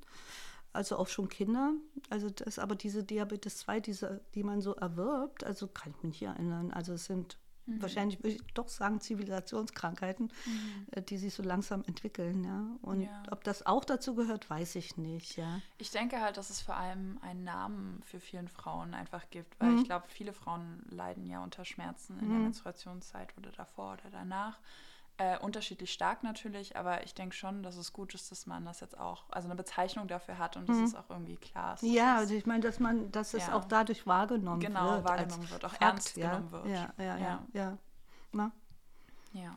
also auch schon Kinder. Also das, aber diese Diabetes 2, diese, die man so erwirbt, also kann ich mich nicht erinnern. Also es sind Mhm. Wahrscheinlich würde ich doch sagen Zivilisationskrankheiten, mhm. Äh, die sich so langsam entwickeln, ja. Und ja. ob das auch dazu gehört, weiß ich nicht, ja. Ich denke halt, dass es vor allem einen Namen für vielen Frauen einfach gibt, weil mhm. ich glaube, viele Frauen leiden ja unter Schmerzen in der mhm. Menstruationszeit oder davor oder danach. Äh, unterschiedlich stark natürlich, aber ich denke schon, dass es gut ist, dass man das jetzt auch, also eine Bezeichnung dafür hat und dass mhm. es auch irgendwie klar ist. Ja, also ich meine, dass man, dass es ja. auch dadurch wahrgenommen genau, wird. Genau, wahrgenommen wird, auch Fakt, ernst ja, genommen wird. Ja, ja, ja. Ja, ja. ja.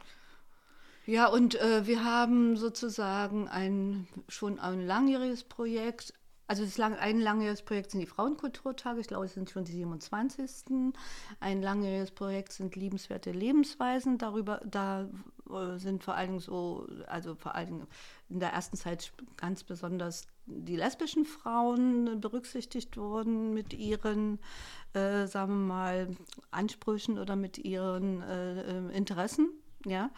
ja und äh, wir haben sozusagen ein, schon ein langjähriges Projekt also das lang, ein langjähriges Projekt sind die Frauenkulturtage, ich glaube, es sind schon die 27. Ein langjähriges Projekt sind liebenswerte Lebensweisen. Darüber, da äh, sind vor allen Dingen so, also vor allen Dingen in der ersten Zeit ganz besonders die lesbischen Frauen berücksichtigt worden mit ihren, äh, sagen wir mal, Ansprüchen oder mit ihren äh, äh Interessen. Ja,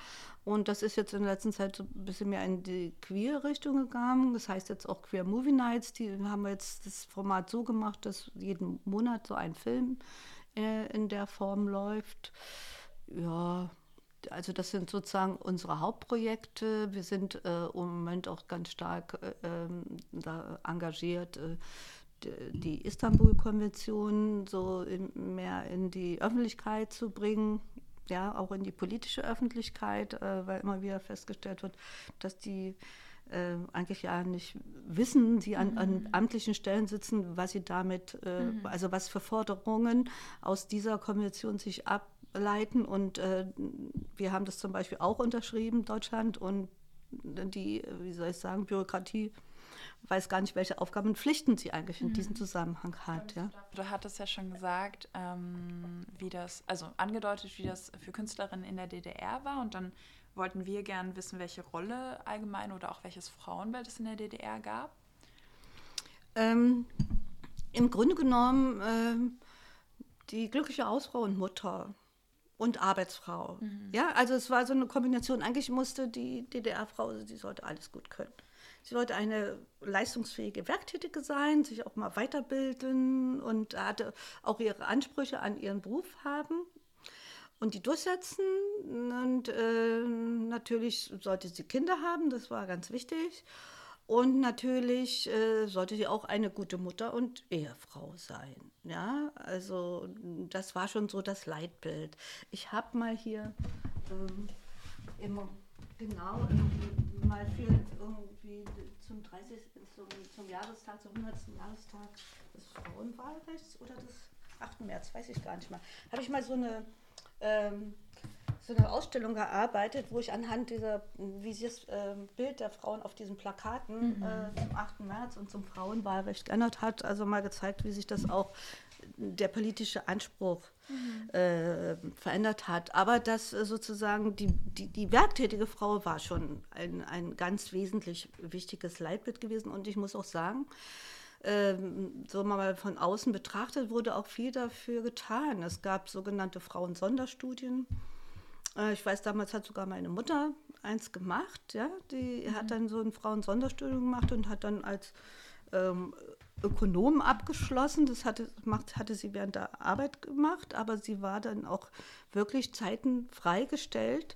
und das ist jetzt in der letzten Zeit so ein bisschen mehr in die Queer-Richtung gegangen. Das heißt jetzt auch Queer Movie Nights. Die haben jetzt das Format so gemacht, dass jeden Monat so ein Film äh, in der Form läuft. Ja, also das sind sozusagen unsere Hauptprojekte. Wir sind äh, im Moment auch ganz stark äh, ähm, engagiert, äh, die Istanbul-Konvention so mehr in die Öffentlichkeit zu bringen ja, auch in die politische Öffentlichkeit, äh, weil immer wieder festgestellt wird, dass die äh, eigentlich ja nicht wissen, die an, an, mhm. amtlichen Stellen sitzen, was sie damit, äh, mhm. also was für Forderungen aus dieser Konvention sich ableiten. Und äh, wir haben das zum Beispiel auch unterschrieben, Deutschland, und die, wie soll ich sagen, Bürokratie weiß gar nicht, welche Aufgaben und Pflichten sie eigentlich in mhm. diesem Zusammenhang hat. Ja. Du hattest ja schon gesagt, ähm, wie das, also angedeutet, wie das für Künstlerinnen in der DDR war und dann wollten wir gern wissen, welche Rolle allgemein oder auch welches Frauenbild es in der DDR gab. Ähm, Im Grunde genommen ähm, die glückliche Hausfrau und Mutter und Arbeitsfrau. Mhm. Ja, also es war so eine Kombination. Eigentlich musste die DDR-Frau, sie sollte alles gut können. Sie wollte eine leistungsfähige Werktätige sein, sich auch mal weiterbilden und hatte auch ihre Ansprüche an ihren Beruf haben und die durchsetzen. Und äh, natürlich sollte sie Kinder haben, das war ganz wichtig. Und natürlich äh, sollte sie auch eine gute Mutter und Ehefrau sein. Ja, also das war schon so das Leitbild. Ich habe mal hier ähm, immer genau mal für irgendwie zum 30. zum, zum Jahrestag, zum 100. Jahrestag des Frauenwahlrechts oder des 8. März, weiß ich gar nicht mal, habe ich mal so eine ähm, so eine Ausstellung gearbeitet, wo ich anhand dieser, wie sie das äh, Bild der Frauen auf diesen Plakaten mhm. äh, zum 8. März und zum Frauenwahlrecht geändert hat, also mal gezeigt, wie sich das auch der politische Anspruch mhm. äh, verändert hat. Aber dass äh, sozusagen die, die, die werktätige Frau war schon ein, ein ganz wesentlich wichtiges Leitbild gewesen. Und ich muss auch sagen, ähm, so mal von außen betrachtet, wurde auch viel dafür getan. Es gab sogenannte Frauensonderstudien. Äh, ich weiß, damals hat sogar meine Mutter eins gemacht. Ja? Die mhm. hat dann so ein Frauensonderstudium gemacht und hat dann als ähm, Ökonom abgeschlossen. Das hatte, macht, hatte sie während der Arbeit gemacht, aber sie war dann auch wirklich Zeiten freigestellt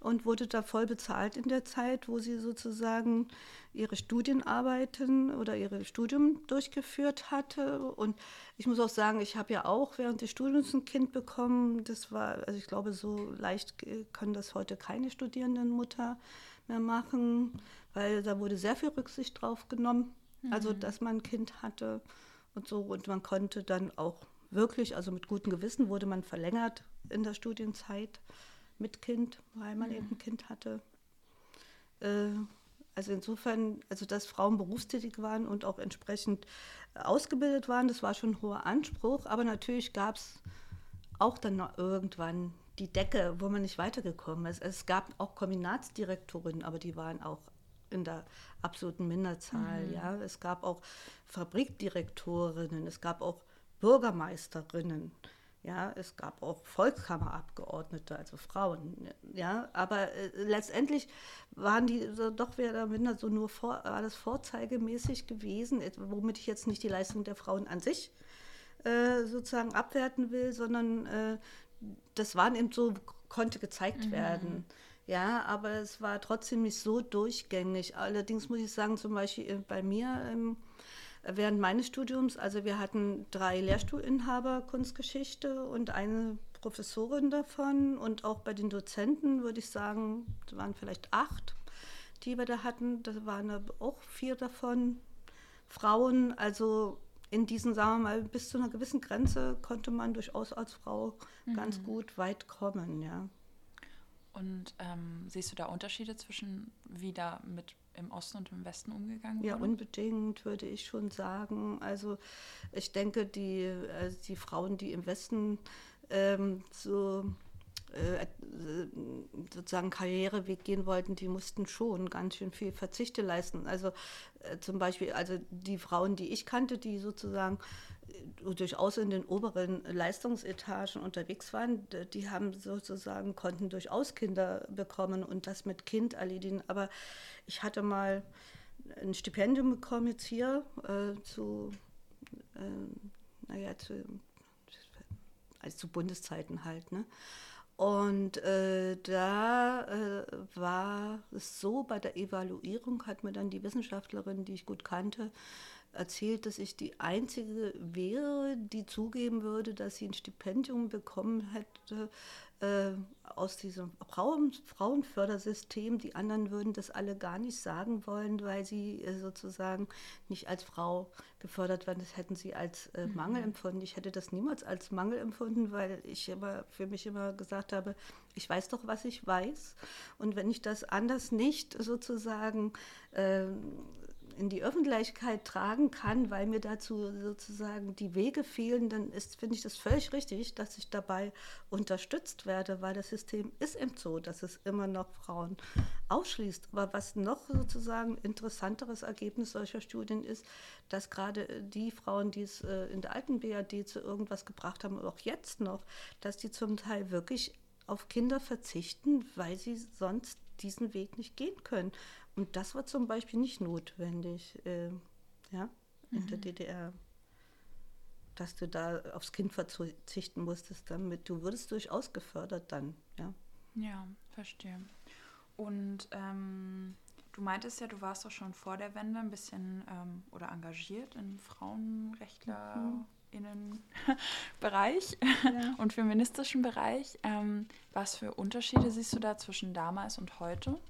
und wurde da voll bezahlt in der Zeit, wo sie sozusagen ihre Studienarbeiten oder ihr Studium durchgeführt hatte. Und ich muss auch sagen, ich habe ja auch während des Studiums ein Kind bekommen. Das war, also ich glaube, so leicht können das heute keine Studierendenmutter mehr machen, weil da wurde sehr viel Rücksicht drauf genommen. Also, mhm. dass man ein Kind hatte und so. Und man konnte dann auch wirklich, also mit gutem Gewissen wurde man verlängert in der Studienzeit mit Kind, weil man mhm. eben ein Kind hatte. Äh, also insofern, also dass Frauen berufstätig waren und auch entsprechend ausgebildet waren, das war schon ein hoher Anspruch. Aber natürlich gab es auch dann noch irgendwann die Decke, wo man nicht weitergekommen ist. Es gab auch Kombinatsdirektorinnen, aber die waren auch in der absoluten Minderzahl. Mhm. Ja. Es gab auch Fabrikdirektorinnen, es gab auch Bürgermeisterinnen. Ja, es gab auch Volkskammerabgeordnete, also Frauen. Ja, aber äh, letztendlich waren die so doch oder minder so nur vor, war das vorzeigemäßig gewesen, womit ich jetzt nicht die Leistung der Frauen an sich äh, sozusagen abwerten will, sondern äh, das waren eben so, konnte gezeigt mhm. werden. Ja, aber es war trotzdem nicht so durchgängig. Allerdings muss ich sagen, zum Beispiel äh, bei mir ähm, während meines Studiums, also wir hatten drei Lehrstuhlinhaber Kunstgeschichte und eine Professorin davon und auch bei den Dozenten würde ich sagen, es waren vielleicht acht, die wir da hatten. Da waren auch vier davon Frauen. Also in diesen, sagen wir mal, bis zu einer gewissen Grenze konnte man durchaus als Frau mhm. ganz gut weit kommen, ja. Und ähm, siehst du da Unterschiede zwischen, wie da mit im Osten und im Westen umgegangen wurde? Ja, unbedingt, würde ich schon sagen. Also ich denke, die, also die Frauen, die im Westen ähm, so äh, sozusagen Karriereweg gehen wollten, die mussten schon ganz schön viel Verzichte leisten. Also äh, zum Beispiel, also die Frauen, die ich kannte, die sozusagen äh, durchaus in den oberen Leistungsetagen unterwegs waren, die haben sozusagen, konnten durchaus Kinder bekommen und das mit Kind erledigen. Aber ich hatte mal ein Stipendium bekommen jetzt hier äh, zu, äh, naja, zu, also zu Bundeszeiten halt, ne? Und äh, da äh, war es so, bei der Evaluierung hat mir dann die Wissenschaftlerin, die ich gut kannte, erzählt, dass ich die einzige wäre, die zugeben würde, dass sie ein Stipendium bekommen hätte äh, aus diesem Frauen, Frauenfördersystem. Die anderen würden das alle gar nicht sagen wollen, weil sie äh, sozusagen nicht als Frau gefördert werden. Das hätten sie als äh, mhm. Mangel empfunden. Ich hätte das niemals als Mangel empfunden, weil ich immer für mich immer gesagt habe, ich weiß doch, was ich weiß. Und wenn ich das anders nicht sozusagen ähm, in die Öffentlichkeit tragen kann, weil mir dazu sozusagen die Wege fehlen, dann finde ich das völlig richtig, dass ich dabei unterstützt werde, weil das System ist eben so, dass es immer noch Frauen ausschließt. Aber was noch sozusagen interessanteres Ergebnis solcher Studien ist, dass gerade die Frauen, die es äh, in der alten BRD zu irgendwas gebracht haben, auch jetzt noch, dass die zum Teil wirklich auf Kinder verzichten, weil sie sonst diesen Weg nicht gehen können. Und das war zum Beispiel nicht notwendig, äh, ja, in mhm. der DDR. Dass du da aufs Kind verzichten musstest, damit du wurdest durchaus gefördert dann, ja. Ja, verstehe. Und ähm, du meintest ja, du warst doch schon vor der Wende ein bisschen ähm, oder engagiert im Frauenrechtlerinnenbereich ja. und feministischen Bereich. Ähm, was für Unterschiede siehst du da zwischen damals und heute?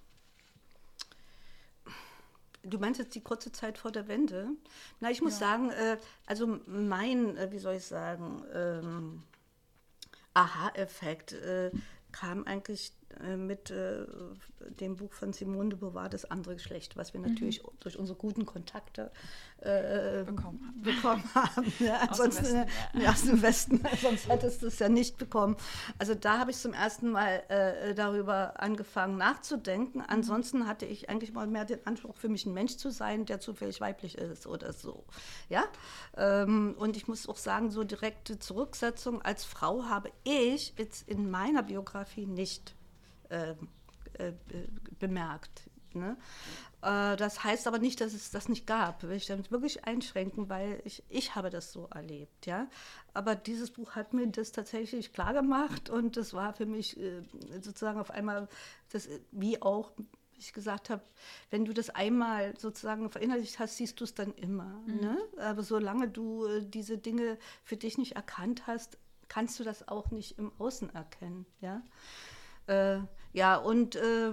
Du meinst jetzt die kurze Zeit vor der Wende? Na, ich muss ja. sagen, äh, also mein, äh, wie soll ich sagen, ähm, Aha-Effekt äh, kam eigentlich mit äh, dem Buch von Simone de Beauvoir, Das andere Geschlecht, was wir natürlich mhm. durch unsere guten Kontakte äh, bekommen haben. Bekommen haben ja. Ansonsten, aus, dem Westen, ja. aus dem Westen, sonst hättest du es ja nicht bekommen. Also da habe ich zum ersten Mal äh, darüber angefangen nachzudenken. Mhm. Ansonsten hatte ich eigentlich mal mehr den Anspruch, für mich ein Mensch zu sein, der zufällig weiblich ist oder so. Ja? Ähm, und ich muss auch sagen, so direkte Zurücksetzung als Frau habe ich jetzt in meiner Biografie nicht äh, äh, bemerkt. Ne? Äh, das heißt aber nicht, dass es das nicht gab. Will ich damit wirklich einschränken, weil ich, ich habe das so erlebt. Ja? Aber dieses Buch hat mir das tatsächlich klar gemacht und das war für mich sozusagen auf einmal, das, wie auch ich gesagt habe, wenn du das einmal sozusagen verinnerlicht hast, siehst du es dann immer. Mhm. Ne? Aber solange du diese Dinge für dich nicht erkannt hast, kannst du das auch nicht im Außen erkennen. Ja. Äh, ja, und äh,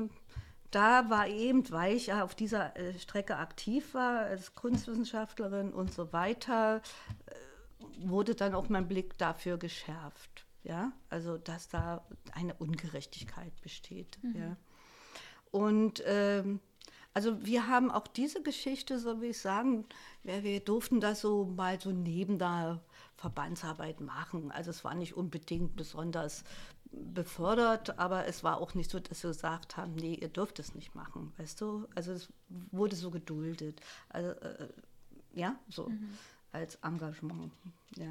da war eben, weil ich ja auf dieser äh, Strecke aktiv war, als Kunstwissenschaftlerin und so weiter, äh, wurde dann auch mein Blick dafür geschärft. Ja, also dass da eine Ungerechtigkeit besteht. Mhm. Ja. Und ähm, also wir haben auch diese Geschichte, so wie ich sagen, wir, wir durften das so mal so neben der Verbandsarbeit machen. Also es war nicht unbedingt besonders befördert, aber es war auch nicht so, dass wir gesagt haben, nee, ihr dürft es nicht machen, weißt du? Also es wurde so geduldet. Also, äh, ja, so mhm. als Engagement, ja.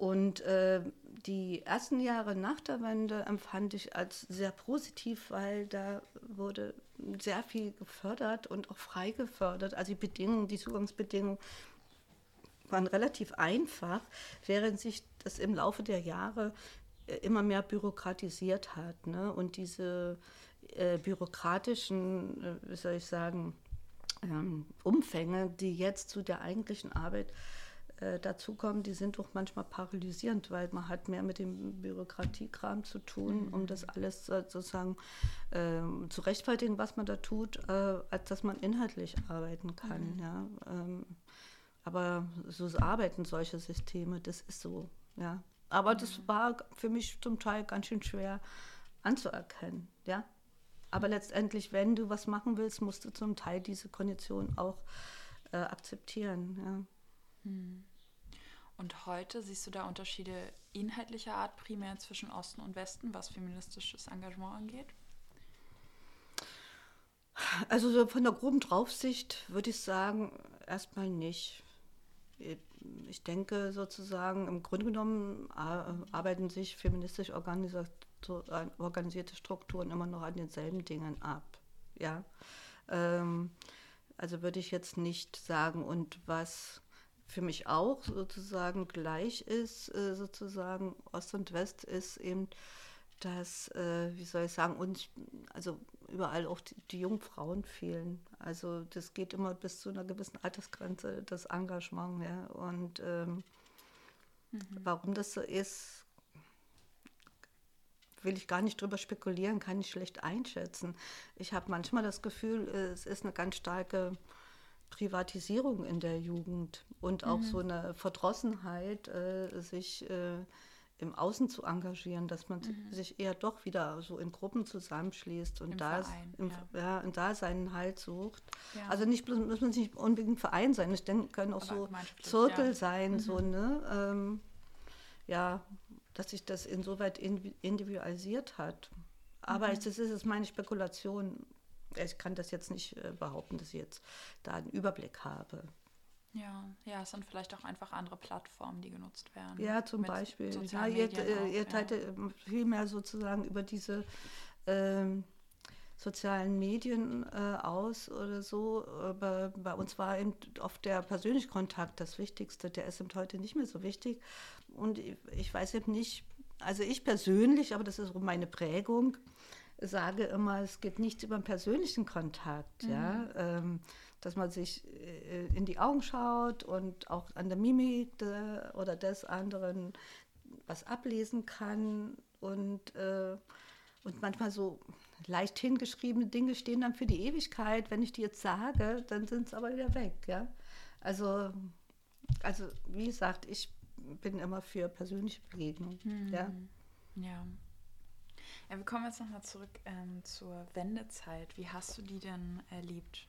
Und äh, die ersten Jahre nach der Wende empfand ich als sehr positiv, weil da wurde sehr viel gefördert und auch frei gefördert. Also die Bedingungen, die Zugangsbedingungen waren relativ einfach, während sich das im Laufe der Jahre immer mehr bürokratisiert hat. Ne? Und diese äh, bürokratischen, äh, wie soll ich sagen, ähm, Umfänge, die jetzt zu der eigentlichen Arbeit äh, dazukommen, die sind doch manchmal paralysierend, weil man hat mehr mit dem Bürokratiekram zu tun, mhm. um das alles sozusagen äh, zu rechtfertigen, was man da tut, äh, als dass man inhaltlich arbeiten kann. Mhm. Ja? Ähm, aber so arbeiten solche Systeme, das ist so. Ja? Aber das war für mich zum Teil ganz schön schwer anzuerkennen. Ja? Aber letztendlich, wenn du was machen willst, musst du zum Teil diese Kondition auch äh, akzeptieren. Ja. Hm. Und heute siehst du da Unterschiede inhaltlicher Art primär zwischen Osten und Westen, was feministisches Engagement angeht? Also so von der groben Draufsicht würde ich sagen, erstmal nicht. Ich denke sozusagen, im Grunde genommen arbeiten sich feministisch organisierte Strukturen immer noch an denselben Dingen ab. Ja. Ähm, also würde ich jetzt nicht sagen, und was für mich auch sozusagen gleich ist, äh, sozusagen Ost und West, ist eben, dass, äh, wie soll ich sagen, uns, also überall auch die, die jungen Frauen fehlen. Also das geht immer bis zu einer gewissen Altersgrenze, das Engagement. Ja. Und ähm, mhm. warum das so ist, will ich gar nicht drüber spekulieren, kann ich schlecht einschätzen. Ich habe manchmal das Gefühl, es ist eine ganz starke Privatisierung in der Jugend und auch mhm. so eine Verdrossenheit, äh, sich äh, im Außen zu engagieren, dass man mhm. sich eher doch wieder so in Gruppen zusammenschließt und, Im da, Verein, im, ja. ja. und da seinen Halt sucht. Ja. Also nicht bloß, muss man nicht unbedingt Verein sein, es können auch Aber so Zirkel ja. sein, mhm. so, ne? Ähm, ja, dass sich das insoweit individualisiert hat. Aber mhm. das ist meine Spekulation ich kann das jetzt nicht äh, behaupten, dass ich jetzt da einen Überblick habe. Ja, ja, es sind vielleicht auch einfach andere Plattformen, die genutzt werden. Ja, zum Beispiel. Ja, ihr, äh, ihr teilt ja. Ähm, viel mehr sozusagen über diese ähm, sozialen Medien äh, aus oder so. Aber bei uns war eben oft der persönliche Kontakt das Wichtigste. Der ist eben heute nicht mehr so wichtig. Und ich, ich weiß eben nicht, also ich persönlich, aber das ist meine Prägung, sage immer, es geht nichts über den persönlichen Kontakt, mhm. ja, ähm, dass man sich äh, in die Augen schaut und auch an der Mimik de, oder des anderen was ablesen kann und, äh, und manchmal so leicht hingeschriebene Dinge stehen dann für die Ewigkeit. Wenn ich die jetzt sage, dann sind es aber wieder weg, ja. Also, also wie gesagt, ich bin immer für persönliche Begegnung, mhm. ja. Ja. Ja, wir kommen jetzt nochmal zurück ähm, zur Wendezeit. Wie hast du die denn erlebt?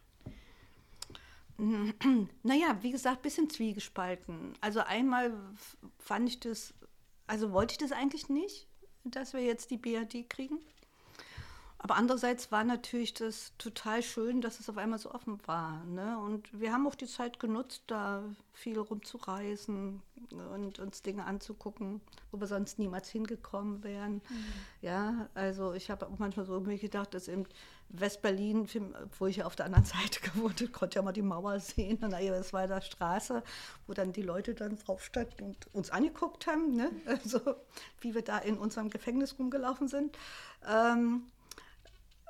Naja, wie gesagt, ein bisschen zwiegespalten. Also einmal fand ich das, also wollte ich das eigentlich nicht, dass wir jetzt die BRD kriegen. Aber andererseits war natürlich das total schön, dass es auf einmal so offen war. Ne? Und wir haben auch die Zeit genutzt, da viel rumzureisen und uns Dinge anzugucken, wo wir sonst niemals hingekommen wären. Mhm. Ja, also ich habe auch manchmal so mir gedacht, dass in West-Berlin, wo ich ja auf der anderen Seite gewohnt habe, konnte ja mal die Mauer sehen. Und es war da Straße, wo dann die Leute dann drauf standen und uns angeguckt haben, ne? also, wie wir da in unserem Gefängnis rumgelaufen sind. Ähm,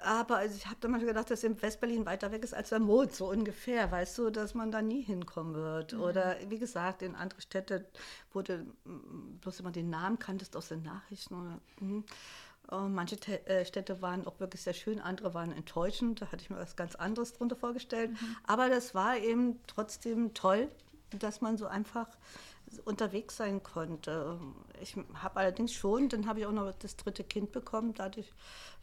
aber also ich habe dann manchmal gedacht, dass in Westberlin weiter weg ist als der Mond, so ungefähr, weißt du, dass man da nie hinkommen wird. Mhm. Oder wie gesagt, in andere Städte, wo du bloß immer den Namen kanntest aus den Nachrichten. Oder, hm. und manche äh, Städte waren auch wirklich sehr schön, andere waren enttäuschend. Da hatte ich mir was ganz anderes drunter vorgestellt. Mhm. Aber das war eben trotzdem toll, dass man so einfach unterwegs sein konnte. Ich habe allerdings schon, dann habe ich auch noch das dritte Kind bekommen. Dadurch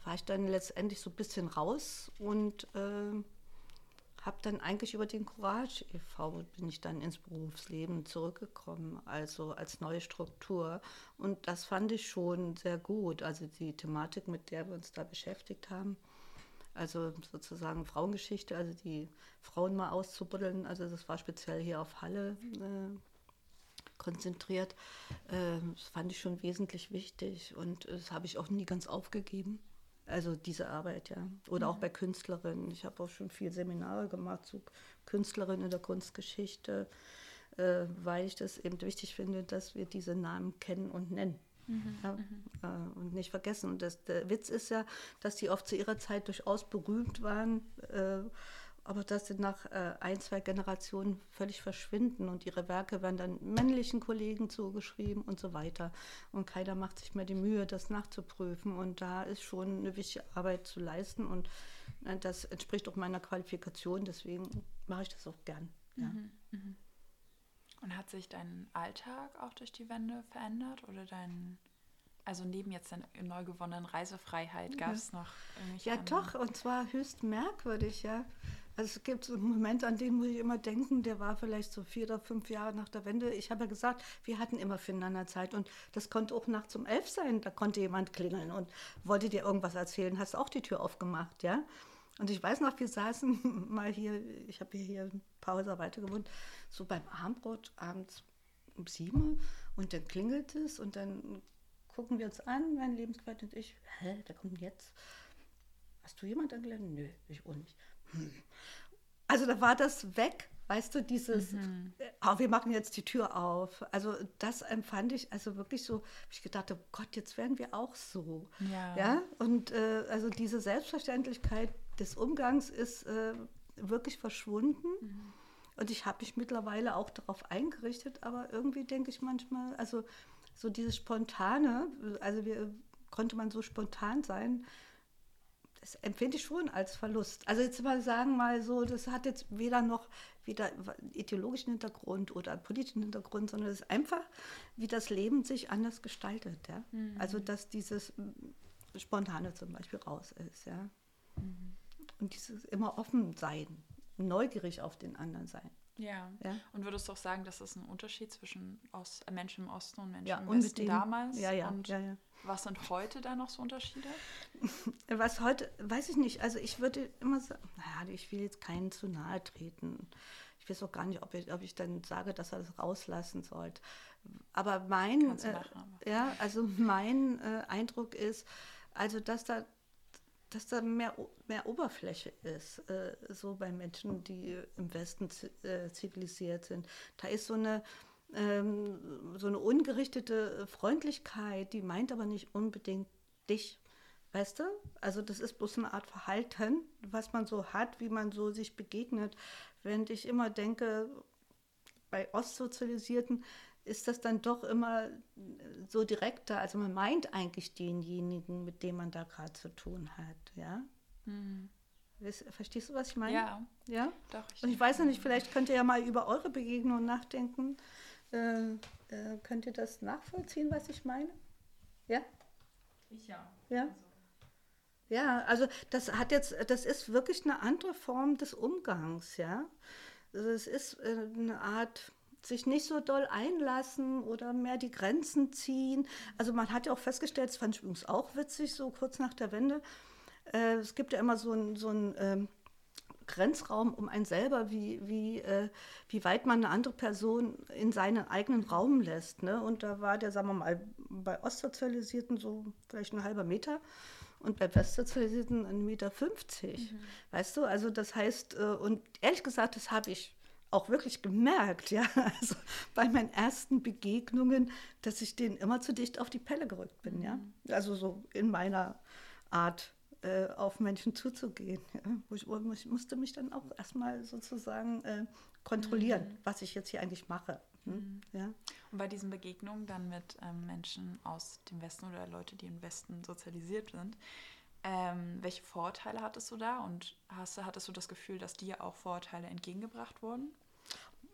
war ich dann letztendlich so ein bisschen raus und äh, habe dann eigentlich über den Courage e.V. bin ich dann ins Berufsleben zurückgekommen, also als neue Struktur. Und das fand ich schon sehr gut. Also die Thematik, mit der wir uns da beschäftigt haben. Also sozusagen Frauengeschichte, also die Frauen mal auszubuddeln. Also das war speziell hier auf Halle äh, konzentriert. Ähm, das fand ich schon wesentlich wichtig und das habe ich auch nie ganz aufgegeben. Also diese Arbeit, ja. Oder mhm. auch bei Künstlerinnen. Ich habe auch schon viel Seminare gemacht zu Künstlerinnen in der Kunstgeschichte, äh, weil ich das eben wichtig finde, dass wir diese Namen kennen und nennen. Mhm. Ja, mhm. Äh, und nicht vergessen. Und das, der Witz ist ja, dass die oft zu ihrer Zeit durchaus berühmt waren. Äh, aber dass sie nach äh, ein, zwei Generationen völlig verschwinden und ihre Werke werden dann männlichen Kollegen zugeschrieben und so weiter. Und keiner macht sich mehr die Mühe, das nachzuprüfen. Und da ist schon eine wichtige Arbeit zu leisten und äh, das entspricht auch meiner Qualifikation, deswegen mache ich das auch gern. Ja. Mhm, mh. Und hat sich dein Alltag auch durch die Wende verändert oder dein also neben jetzt der neu gewonnenen Reisefreiheit gab es ja. noch irgendwelche. Ja, anderen? doch, und zwar höchst merkwürdig, ja. Also es gibt so einen Moment, an den muss ich immer denken, der war vielleicht so vier oder fünf Jahre nach der Wende. Ich habe ja gesagt, wir hatten immer füreinander Zeit und das konnte auch nachts um elf sein. Da konnte jemand klingeln und wollte dir irgendwas erzählen, hast auch die Tür aufgemacht, ja. Und ich weiß noch, wir saßen mal hier, ich habe hier ein paar Häuser weiter gewohnt, so beim Abendbrot abends um sieben und dann klingelt es und dann gucken wir uns an, mein Lebensgefährte und ich, hä, der kommt jetzt. Hast du jemand eingeladen? Nö, ich auch nicht. Also da war das weg, weißt du, dieses, mhm. oh, wir machen jetzt die Tür auf. Also das empfand ich also wirklich so, ich gedacht, oh Gott, jetzt werden wir auch so. Ja. ja? Und äh, also diese Selbstverständlichkeit des Umgangs ist äh, wirklich verschwunden. Mhm. Und ich habe mich mittlerweile auch darauf eingerichtet, aber irgendwie denke ich manchmal, also so dieses Spontane, also wir, konnte man so spontan sein, das empfinde ich schon als Verlust. Also jetzt mal sagen mal so, das hat jetzt weder noch wieder ideologischen Hintergrund oder politischen Hintergrund, sondern es ist einfach, wie das Leben sich anders gestaltet. Ja? Mhm. Also dass dieses Spontane zum Beispiel raus ist. Ja? Mhm. Und dieses immer offen sein, neugierig auf den anderen sein. Ja. ja. Und würdest du auch sagen, dass es ein Unterschied zwischen Ost Menschen im Osten und Menschen ja, im Westen damals? Ja, ja. Und ja, ja. Was sind heute da noch so Unterschiede? Was heute, weiß ich nicht. Also ich würde immer sagen, naja, ich will jetzt keinen zu nahe treten. Ich weiß auch gar nicht, ob ich, ob ich dann sage, dass er das rauslassen sollte. Aber mein, äh, ja, also mein äh, Eindruck ist, also dass da dass da mehr, mehr Oberfläche ist, äh, so bei Menschen, die im Westen äh, zivilisiert sind. Da ist so eine, ähm, so eine ungerichtete Freundlichkeit, die meint aber nicht unbedingt dich. Weißt du? Also das ist bloß eine Art Verhalten, was man so hat, wie man so sich begegnet. Während ich immer denke, bei Ostsozialisierten ist das dann doch immer so direkter. Also man meint eigentlich denjenigen, mit dem man da gerade zu tun hat, ja. Mhm. Verstehst du, was ich meine? Ja. Ja? Doch. Ich Und ich weiß noch nicht, vielleicht könnt ihr ja mal über eure Begegnung nachdenken. Äh, äh, könnt ihr das nachvollziehen, was ich meine? Ja? Ich ja. Ja. Also. Ja, also das hat jetzt, das ist wirklich eine andere Form des Umgangs, ja. Also es ist äh, eine Art sich nicht so doll einlassen oder mehr die Grenzen ziehen. Also man hat ja auch festgestellt, das fand ich übrigens auch witzig, so kurz nach der Wende, äh, es gibt ja immer so einen so ähm, Grenzraum um einen selber, wie, wie, äh, wie weit man eine andere Person in seinen eigenen Raum lässt. Ne? Und da war der, sagen wir mal, bei Ostsozialisierten so vielleicht ein halber Meter und bei Westsozialisierten ein Meter 50. Mhm. Weißt du, also das heißt, äh, und ehrlich gesagt, das habe ich auch wirklich gemerkt, ja, also bei meinen ersten Begegnungen, dass ich denen immer zu dicht auf die Pelle gerückt bin, ja. Mhm. Also so in meiner Art äh, auf Menschen zuzugehen. Ja? Ich, ich, musste mich dann auch erstmal sozusagen äh, kontrollieren, mhm. was ich jetzt hier eigentlich mache. Hm? Mhm. Ja? Und bei diesen Begegnungen dann mit ähm, Menschen aus dem Westen oder Leute, die im Westen sozialisiert sind, ähm, welche Vorteile hattest du da und hast, hattest du das Gefühl, dass dir auch Vorteile entgegengebracht wurden?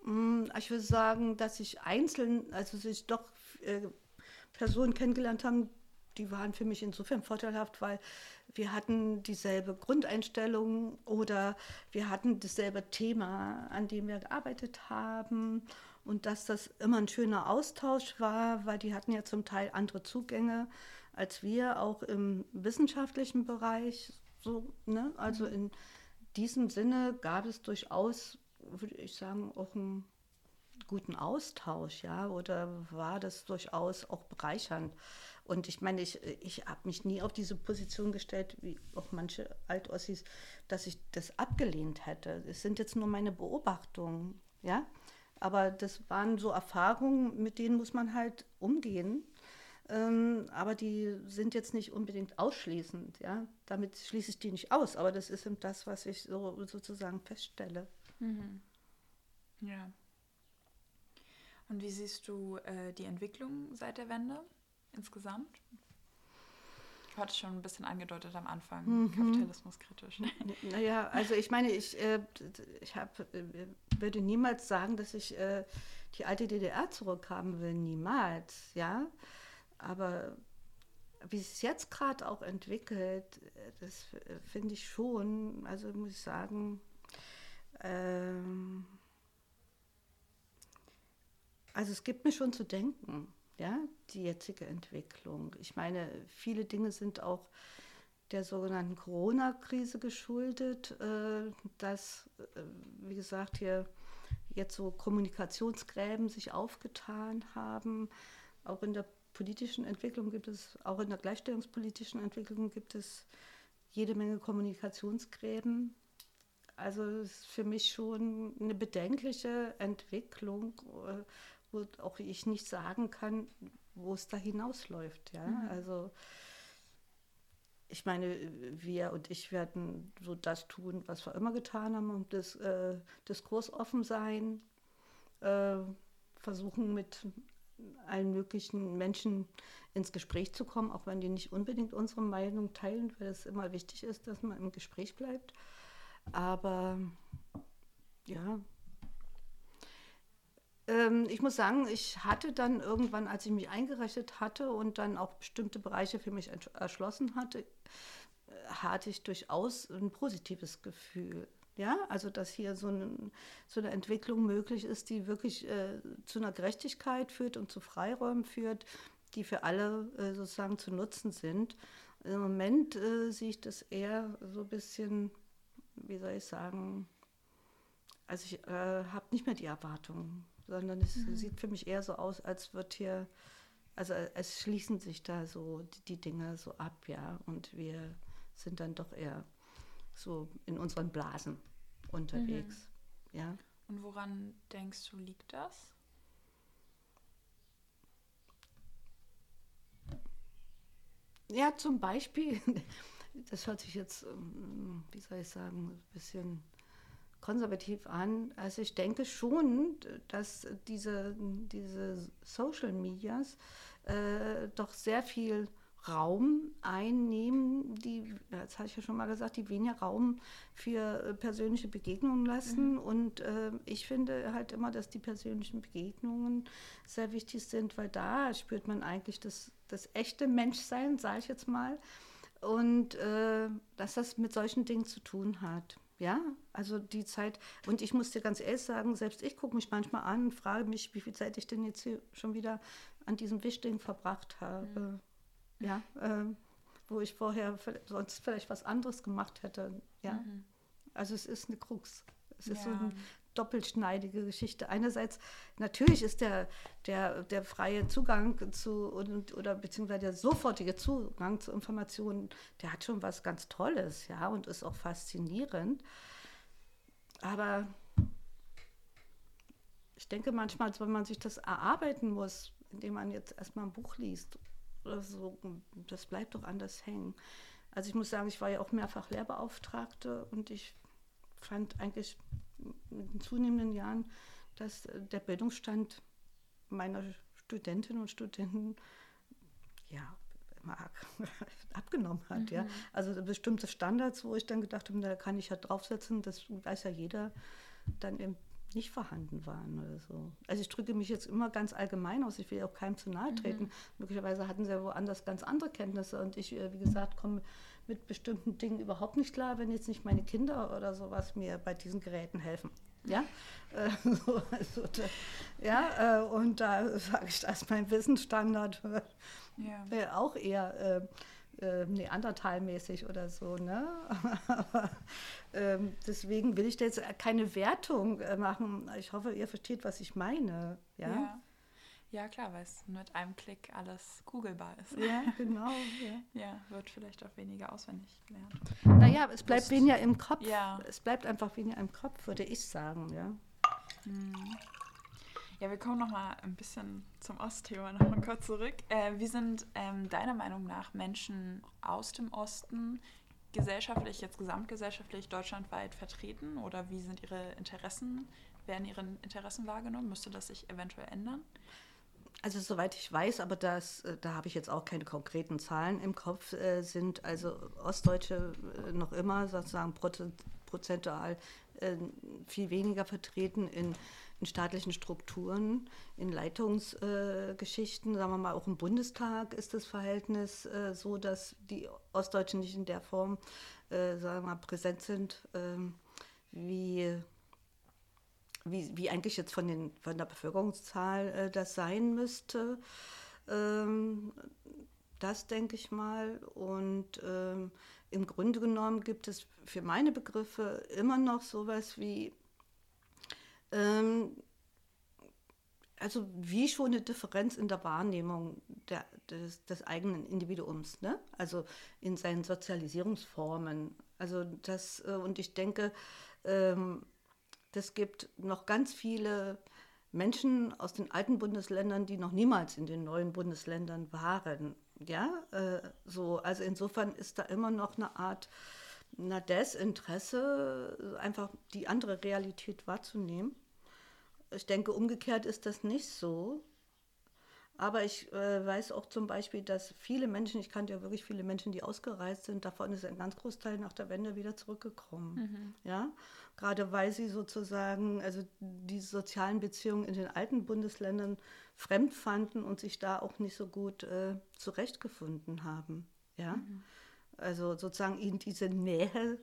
Mm, ich würde sagen, dass ich einzeln, also sich doch äh, Personen kennengelernt haben, die waren für mich insofern vorteilhaft, weil wir hatten dieselbe Grundeinstellung oder wir hatten dasselbe Thema, an dem wir gearbeitet haben und dass das immer ein schöner Austausch war, weil die hatten ja zum Teil andere Zugänge als wir, auch im wissenschaftlichen Bereich. So, ne? Also mhm. in diesem Sinne gab es durchaus, würde ich sagen, auch ein guten Austausch, ja, oder war das durchaus auch bereichernd? Und ich meine, ich, ich habe mich nie auf diese Position gestellt, wie auch manche Altossis, dass ich das abgelehnt hätte. Es sind jetzt nur meine Beobachtungen, ja. Aber das waren so Erfahrungen, mit denen muss man halt umgehen. Ähm, aber die sind jetzt nicht unbedingt ausschließend, ja. Damit schließe ich die nicht aus, aber das ist eben das, was ich so sozusagen feststelle. Mhm. Ja. Und wie siehst du äh, die Entwicklung seit der Wende insgesamt? Ich hatte schon ein bisschen angedeutet am Anfang, mhm. Kapitalismus kritisch. Naja, also ich meine, ich, äh, ich hab, äh, würde niemals sagen, dass ich äh, die alte DDR zurückhaben will, niemals, ja. Aber wie es jetzt gerade auch entwickelt, äh, das finde ich schon, also muss ich sagen, ähm, also es gibt mir schon zu denken, ja, die jetzige Entwicklung. Ich meine, viele Dinge sind auch der sogenannten Corona-Krise geschuldet, äh, dass, äh, wie gesagt, hier jetzt so Kommunikationsgräben sich aufgetan haben. Auch in der politischen Entwicklung gibt es, auch in der gleichstellungspolitischen Entwicklung gibt es jede Menge Kommunikationsgräben. Also es ist für mich schon eine bedenkliche Entwicklung, äh, wo auch ich nicht sagen kann, wo es da hinausläuft. Ja? Mhm. Also ich meine, wir und ich werden so das tun, was wir immer getan haben und das äh, Diskurs offen sein, äh, versuchen mit allen möglichen Menschen ins Gespräch zu kommen, auch wenn die nicht unbedingt unsere Meinung teilen, weil es immer wichtig ist, dass man im Gespräch bleibt. Aber ja, ähm, ich muss sagen, ich hatte dann irgendwann, als ich mich eingerechnet hatte und dann auch bestimmte Bereiche für mich erschlossen hatte, äh, hatte ich durchaus ein positives Gefühl. Ja, also dass hier so eine, so eine Entwicklung möglich ist, die wirklich äh, zu einer Gerechtigkeit führt und zu Freiräumen führt, die für alle äh, sozusagen zu nutzen sind. Im Moment äh, sehe ich das eher so ein bisschen, wie soll ich sagen, also ich äh, habe nicht mehr die Erwartungen sondern es mhm. sieht für mich eher so aus, als wird hier, also es schließen sich da so die, die Dinge so ab, ja, und wir sind dann doch eher so in unseren Blasen unterwegs, mhm. ja. Und woran denkst du, liegt das? Ja, zum Beispiel, das hört sich jetzt, ähm, wie soll ich sagen, ein bisschen konservativ an. Also ich denke schon, dass diese, diese Social Medias äh, doch sehr viel Raum einnehmen, die, das habe ich ja schon mal gesagt, die weniger Raum für äh, persönliche Begegnungen lassen. Mhm. Und äh, ich finde halt immer, dass die persönlichen Begegnungen sehr wichtig sind, weil da spürt man eigentlich das, das echte Menschsein, sage ich jetzt mal. Und äh, dass das mit solchen Dingen zu tun hat. Ja, also die Zeit, und ich muss dir ganz ehrlich sagen, selbst ich gucke mich manchmal an und frage mich, wie viel Zeit ich denn jetzt hier schon wieder an diesem Wischding verbracht habe. Mhm. Ja, äh, wo ich vorher sonst vielleicht was anderes gemacht hätte. Ja, mhm. also es ist eine Krux. Es ist ja. so ein doppelschneidige Geschichte. Einerseits, natürlich ist der, der, der freie Zugang zu, und, oder beziehungsweise der sofortige Zugang zu Informationen, der hat schon was ganz Tolles, ja, und ist auch faszinierend. Aber ich denke manchmal, wenn man sich das erarbeiten muss, indem man jetzt erstmal ein Buch liest oder so, das bleibt doch anders hängen. Also ich muss sagen, ich war ja auch mehrfach Lehrbeauftragte und ich fand eigentlich mit den zunehmenden Jahren, dass der Bildungsstand meiner Studentinnen und Studenten ja abgenommen hat. Mhm. Ja. Also bestimmte Standards, wo ich dann gedacht habe, da kann ich ja draufsetzen, das weiß ja jeder, dann eben nicht vorhanden waren oder so. Also ich drücke mich jetzt immer ganz allgemein aus, ich will auch keinem zu nahe treten. Mhm. Möglicherweise hatten sie ja woanders ganz andere Kenntnisse und ich, äh, wie gesagt, komme mit bestimmten Dingen überhaupt nicht klar, wenn jetzt nicht meine Kinder oder sowas mir bei diesen Geräten helfen. Ja, äh, so, also da, ja, äh, und da sage ich, dass mein Wissensstandard ja. auch eher äh, Neandertalmäßig oder so. Ne? Aber ähm, deswegen will ich da jetzt keine Wertung äh, machen. Ich hoffe, ihr versteht, was ich meine. Ja, ja. Ja klar, weil es mit einem Klick alles googelbar ist. Ja, genau. Ja, ja wird vielleicht auch weniger auswendig gelernt. Naja, es bleibt weniger im Kopf. Ja. Es bleibt einfach weniger im Kopf, würde ich sagen. Ja. Hm. Ja, wir kommen noch mal ein bisschen zum Ostthema noch mal kurz zurück. Äh, wie sind ähm, deiner Meinung nach Menschen aus dem Osten gesellschaftlich, jetzt gesamtgesellschaftlich, deutschlandweit vertreten? Oder wie sind ihre Interessen, werden ihre Interessen wahrgenommen? Müsste das sich eventuell ändern? Also soweit ich weiß, aber das, äh, da habe ich jetzt auch keine konkreten Zahlen im Kopf, äh, sind also Ostdeutsche äh, noch immer sozusagen prozentual äh, viel weniger vertreten in in staatlichen Strukturen, in Leitungsgeschichten, äh, sagen wir mal auch im Bundestag ist das Verhältnis äh, so, dass die Ostdeutschen nicht in der Form, sagen wir mal, präsent sind, ähm, wie, wie, wie eigentlich jetzt von, den, von der Bevölkerungszahl äh, das sein müsste. Ähm, das denke ich mal. Und ähm, im Grunde genommen gibt es für meine Begriffe immer noch sowas wie ähm, also wie schon eine Differenz in der Wahrnehmung der, des, des, eigenen Individuums, ne? also in seinen Sozialisierungsformen. Also das, äh, und ich denke, ähm, das gibt noch ganz viele Menschen aus den alten Bundesländern, die noch niemals in den neuen Bundesländern waren. Ja, äh, so, also insofern ist da immer noch eine Art na, Desinteresse, einfach die andere Realität wahrzunehmen. Ich denke, umgekehrt ist das nicht so. Aber ich äh, weiß auch zum Beispiel, dass viele Menschen, ich kannte ja wirklich viele Menschen, die ausgereist sind, davon ist ein ganz Großteil nach der Wende wieder zurückgekommen. Mhm. Ja, gerade weil sie sozusagen, also die sozialen Beziehungen in den alten Bundesländern fremd fanden und sich da auch nicht so gut äh, zurechtgefunden haben. Ja, mhm. also sozusagen ihnen diese Nähe äh,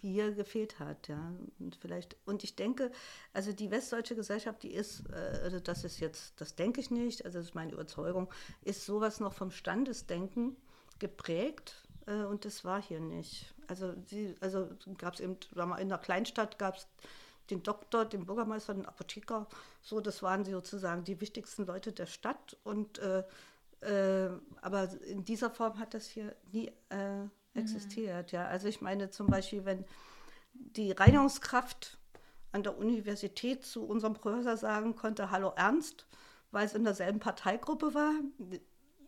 hier gefehlt hat, ja. Und vielleicht, und ich denke, also die westdeutsche Gesellschaft, die ist, äh, also das ist jetzt, das denke ich nicht, also das ist meine Überzeugung, ist sowas noch vom Standesdenken geprägt äh, und das war hier nicht. Also sie, also gab es eben, in der Kleinstadt gab es den Doktor, den Bürgermeister, den Apotheker, so, das waren sozusagen die wichtigsten Leute der Stadt und äh, äh, aber in dieser Form hat das hier nie äh, existiert. Mhm. Ja, also ich meine zum Beispiel, wenn die Reinigungskraft an der Universität zu unserem Professor sagen konnte, hallo Ernst, weil es in derselben Parteigruppe war.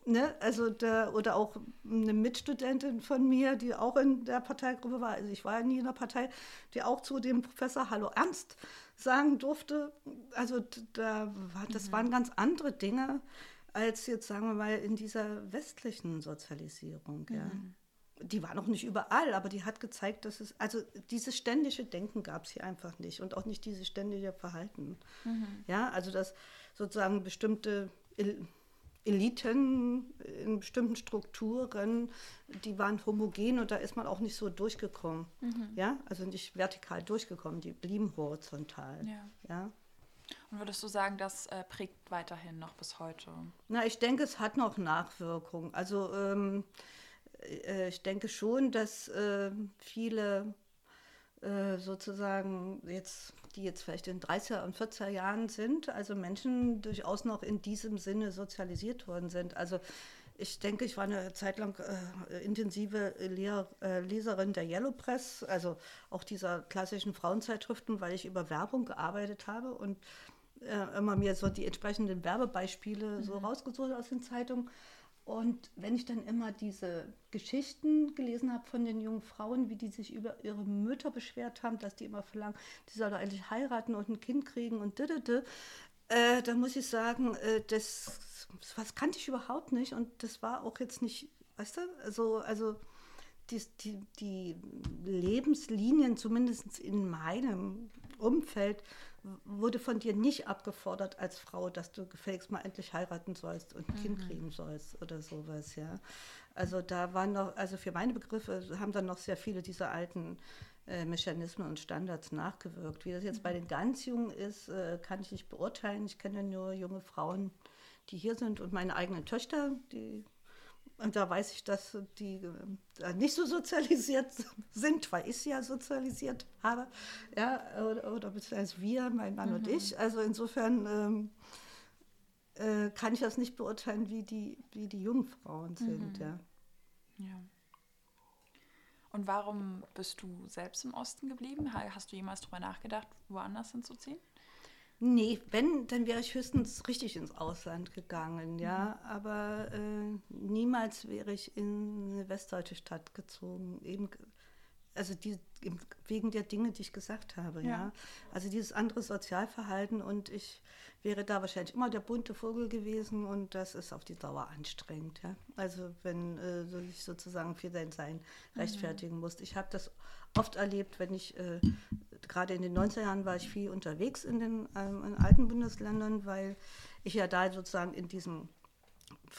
Ne? Also der, oder auch eine Mitstudentin von mir, die auch in der Parteigruppe war, also ich war ja nie in der Partei, die auch zu dem Professor Hallo Ernst sagen durfte. Also da das mhm. waren ganz andere Dinge als jetzt, sagen wir mal, in dieser westlichen Sozialisierung. Mhm. Die war noch nicht überall, aber die hat gezeigt, dass es, also dieses ständige Denken gab es hier einfach nicht und auch nicht dieses ständige Verhalten. Mhm. Ja, also dass sozusagen bestimmte Eliten in bestimmten Strukturen, die waren homogen und da ist man auch nicht so durchgekommen. Mhm. Ja, also nicht vertikal durchgekommen, die blieben horizontal. Ja. ja? Und würdest du sagen, das äh, prägt weiterhin noch bis heute? Na, ich denke, es hat noch Nachwirkungen. Also ähm, äh, ich denke schon, dass äh, viele sozusagen jetzt, die jetzt vielleicht in 30er und 40er Jahren sind, also Menschen durchaus noch in diesem Sinne sozialisiert worden sind. Also ich denke, ich war eine Zeit lang äh, intensive Lehr äh, Leserin der Yellow Press, also auch dieser klassischen Frauenzeitschriften, weil ich über Werbung gearbeitet habe und äh, immer mir so die entsprechenden Werbebeispiele mhm. so rausgesucht aus den Zeitungen. Und wenn ich dann immer diese Geschichten gelesen habe von den jungen Frauen, wie die sich über ihre Mütter beschwert haben, dass die immer verlangen, die soll doch endlich heiraten und ein Kind kriegen und didede, äh, dann muss ich sagen, äh, das, das kannte ich überhaupt nicht und das war auch jetzt nicht, weißt du, also, also die, die, die Lebenslinien, zumindest in meinem Umfeld, wurde von dir nicht abgefordert als Frau, dass du gefälligst mal endlich heiraten sollst und ein mhm. Kind kriegen sollst oder sowas, ja. Also da waren noch, also für meine Begriffe haben dann noch sehr viele dieser alten äh, Mechanismen und Standards nachgewirkt. Wie das jetzt mhm. bei den ganz Jungen ist, äh, kann ich nicht beurteilen. Ich kenne nur junge Frauen, die hier sind und meine eigenen Töchter, die Und da weiß ich, dass die äh, nicht so sozialisiert sind, weil ich sie ja sozialisiert habe. Ja, oder, oder beziehungsweise wir, mein Mann mhm. und ich. Also insofern ähm, äh, kann ich das nicht beurteilen, wie die, wie die jungen Frauen sind. Mhm. Ja. ja. Und warum bist du selbst im Osten geblieben? Hast du jemals darüber nachgedacht, woanders hinzuziehen? Nee, wenn, dann wäre ich höchstens richtig ins Ausland gegangen, ja. Mhm. Aber äh, niemals wäre ich in eine westdeutsche Stadt gezogen. Eben, also die, wegen der Dinge, die ich gesagt habe, ja. ja. Also dieses andere Sozialverhalten und ich wäre da wahrscheinlich immer der bunte Vogel gewesen und das ist auf die Dauer anstrengend, ja. Also wenn äh, so ich sozusagen für sein Sein mhm. rechtfertigen mhm. musste. Ich habe das oft erlebt, wenn ich äh, gerade in den 90er Jahren war ich viel unterwegs in den ähm, in alten Bundesländern, weil ich ja da sozusagen in diesem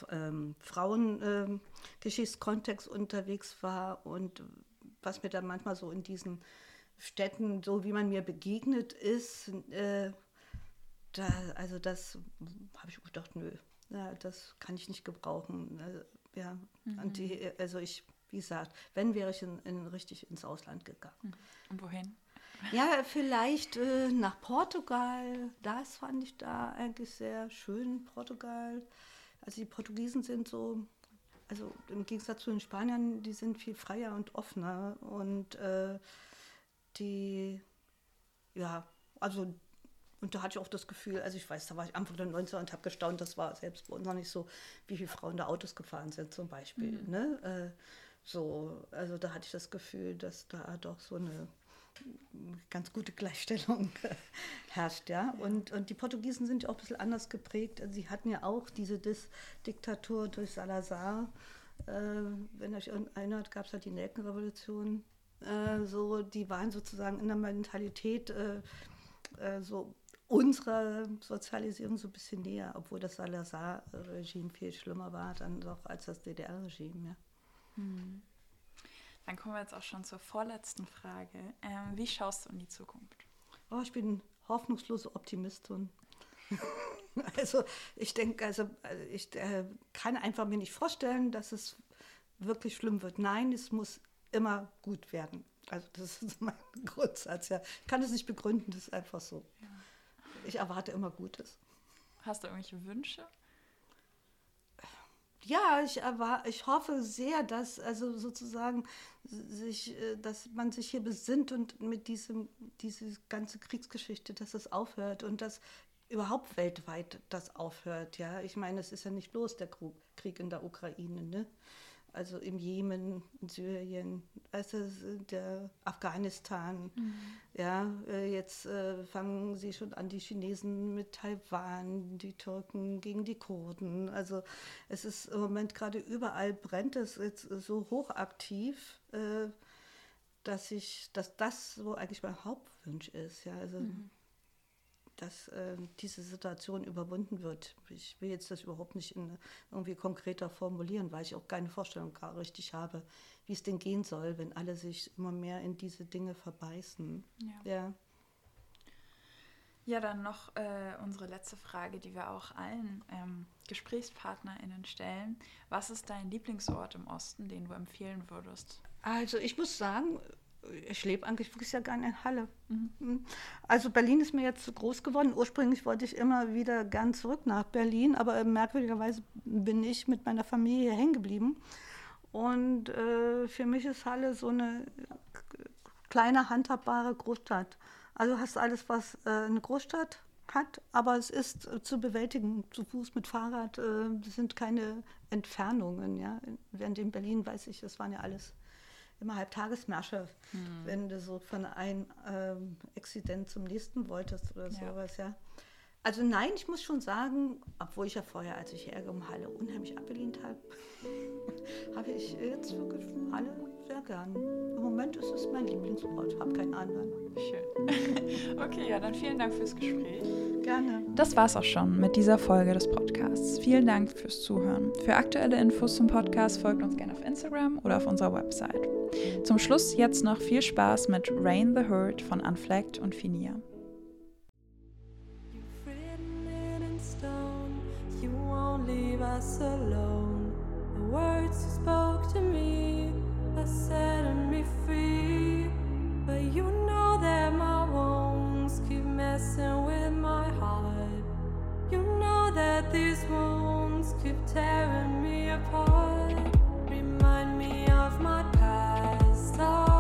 ähm, Frauengeschichtskontext ähm, unterwegs war und was mir dann manchmal so in diesen Städten, so wie man mir begegnet ist, äh, da, also das habe ich gedacht, nö, ja, das kann ich nicht gebrauchen. Also, ja, mhm. die, also ich, wie gesagt, wenn wäre ich in, in, richtig ins Ausland gegangen. Und wohin? Ja, vielleicht äh, nach Portugal. Das fand ich da eigentlich sehr schön, Portugal. Also die Portugiesen sind so, also im Gegensatz zu den Spaniern, die sind viel freier und offener. Und äh, die, ja, also und da hatte ich auch das Gefühl, also ich weiß, da war ich Anfang der 90er und habe gestaunt, das war selbst bei uns noch nicht so, wie viele Frauen da Autos gefahren sind zum Beispiel. Mhm. Ne? Äh, so, also da hatte ich das Gefühl, dass da doch so eine ganz gute Gleichstellung herrscht, ja. Und, und die Portugiesen sind ja auch ein bisschen anders geprägt. Also sie hatten ja auch diese Dis Diktatur durch Salazar. Äh, wenn euch erinnert, gab es halt die Nelkenrevolution. Äh, so, die waren sozusagen in der Mentalität äh, äh so unserer Sozialisierung so ein bisschen näher, obwohl das Salazar-Regime viel schlimmer war dann doch als das DDR-Regime. Ja. Hm. Dann kommen wir jetzt auch schon zur vorletzten Frage. Ähm, wie schaust du in die Zukunft? Oh, ich bin hoffnungslose Optimistin. also ich denke, also ich äh, kann einfach mir nicht vorstellen, dass es wirklich schlimm wird. Nein, es muss immer gut werden. Also das ist mein Grundsatz. Ja. Ich kann es nicht begründen, das ist einfach so. Ja. Ich erwarte immer Gutes. Hast du irgendwelche Wünsche? Ja, ich, erwar ich hoffe sehr, dass also sozusagen sich, äh, dass man sich hier besinnt und mit diesem, diese ganze Kriegsgeschichte, dass es aufhört und dass überhaupt weltweit das aufhört. Ja, ich meine, es ist ja nicht bloß der Krieg in der Ukraine, ne? Also im Jemen, in Syrien, du, der Afghanistan. Mhm. Ja, äh, jetzt äh, fangen sie schon an, die Chinesen mit Taiwan, die Türken gegen die Kurden. Also es ist im Moment gerade überall brennt es jetzt so hochaktiv, äh, dass ich, dass das so eigentlich mein Hauptwunsch ist. Ja, also mhm dass äh, diese Situation überwunden wird. Ich will jetzt das überhaupt nicht in, irgendwie konkreter formulieren, weil ich auch keine Vorstellung gar richtig habe, wie es denn gehen soll, wenn alle sich immer mehr in diese Dinge verbeißen. Ja. Ja, ja dann noch äh, unsere letzte Frage, die wir auch allen ähm, GesprächspartnerInnen stellen. Was ist dein Lieblingsort im Osten, den du empfehlen würdest? Also ich muss sagen, ich lebe eigentlich wirklich ja gerne in Halle. Mhm. Also Berlin ist mir jetzt zu groß geworden. Ursprünglich wollte ich immer wieder gern zurück nach Berlin, aber merkwürdigerweise bin ich mit meiner Familie hängen geblieben. Und äh, für mich ist Halle so eine kleine, handhabbare Großstadt. Also hast alles, was äh, eine Großstadt hat, aber es ist äh, zu bewältigen, zu Fuß mit Fahrrad. Äh, das sind keine Entfernungen. Ja? Während in Berlin weiß ich, das waren ja alles immer Halbtagesmärsche, mhm. wenn du so von einem ähm, Exzident zum nächsten wolltest oder ja. sowas, ja. Also nein, ich muss schon sagen, obwohl ich ja vorher, als ich Ärger um Halle unheimlich abgelehnt habe, habe ich jetzt wirklich Halle sehr gern. Im Moment ist es mein Lieblingsort, habe keinen anderen. Schön. okay, ja, dann vielen Dank fürs Gespräch. Gerne. Das war's auch schon mit dieser Folge des Podcasts. Vielen Dank fürs Zuhören. Für aktuelle Infos zum Podcast folgt uns gerne auf Instagram oder auf unserer Website. Zum Schluss jetzt noch viel Spaß mit Rain the Herd von Unflagged und Finia. us alone. The words you spoke to me are setting me free. But you know that my wounds keep messing with my heart. You know that these wounds keep tearing me apart. Remind me of my past. Oh.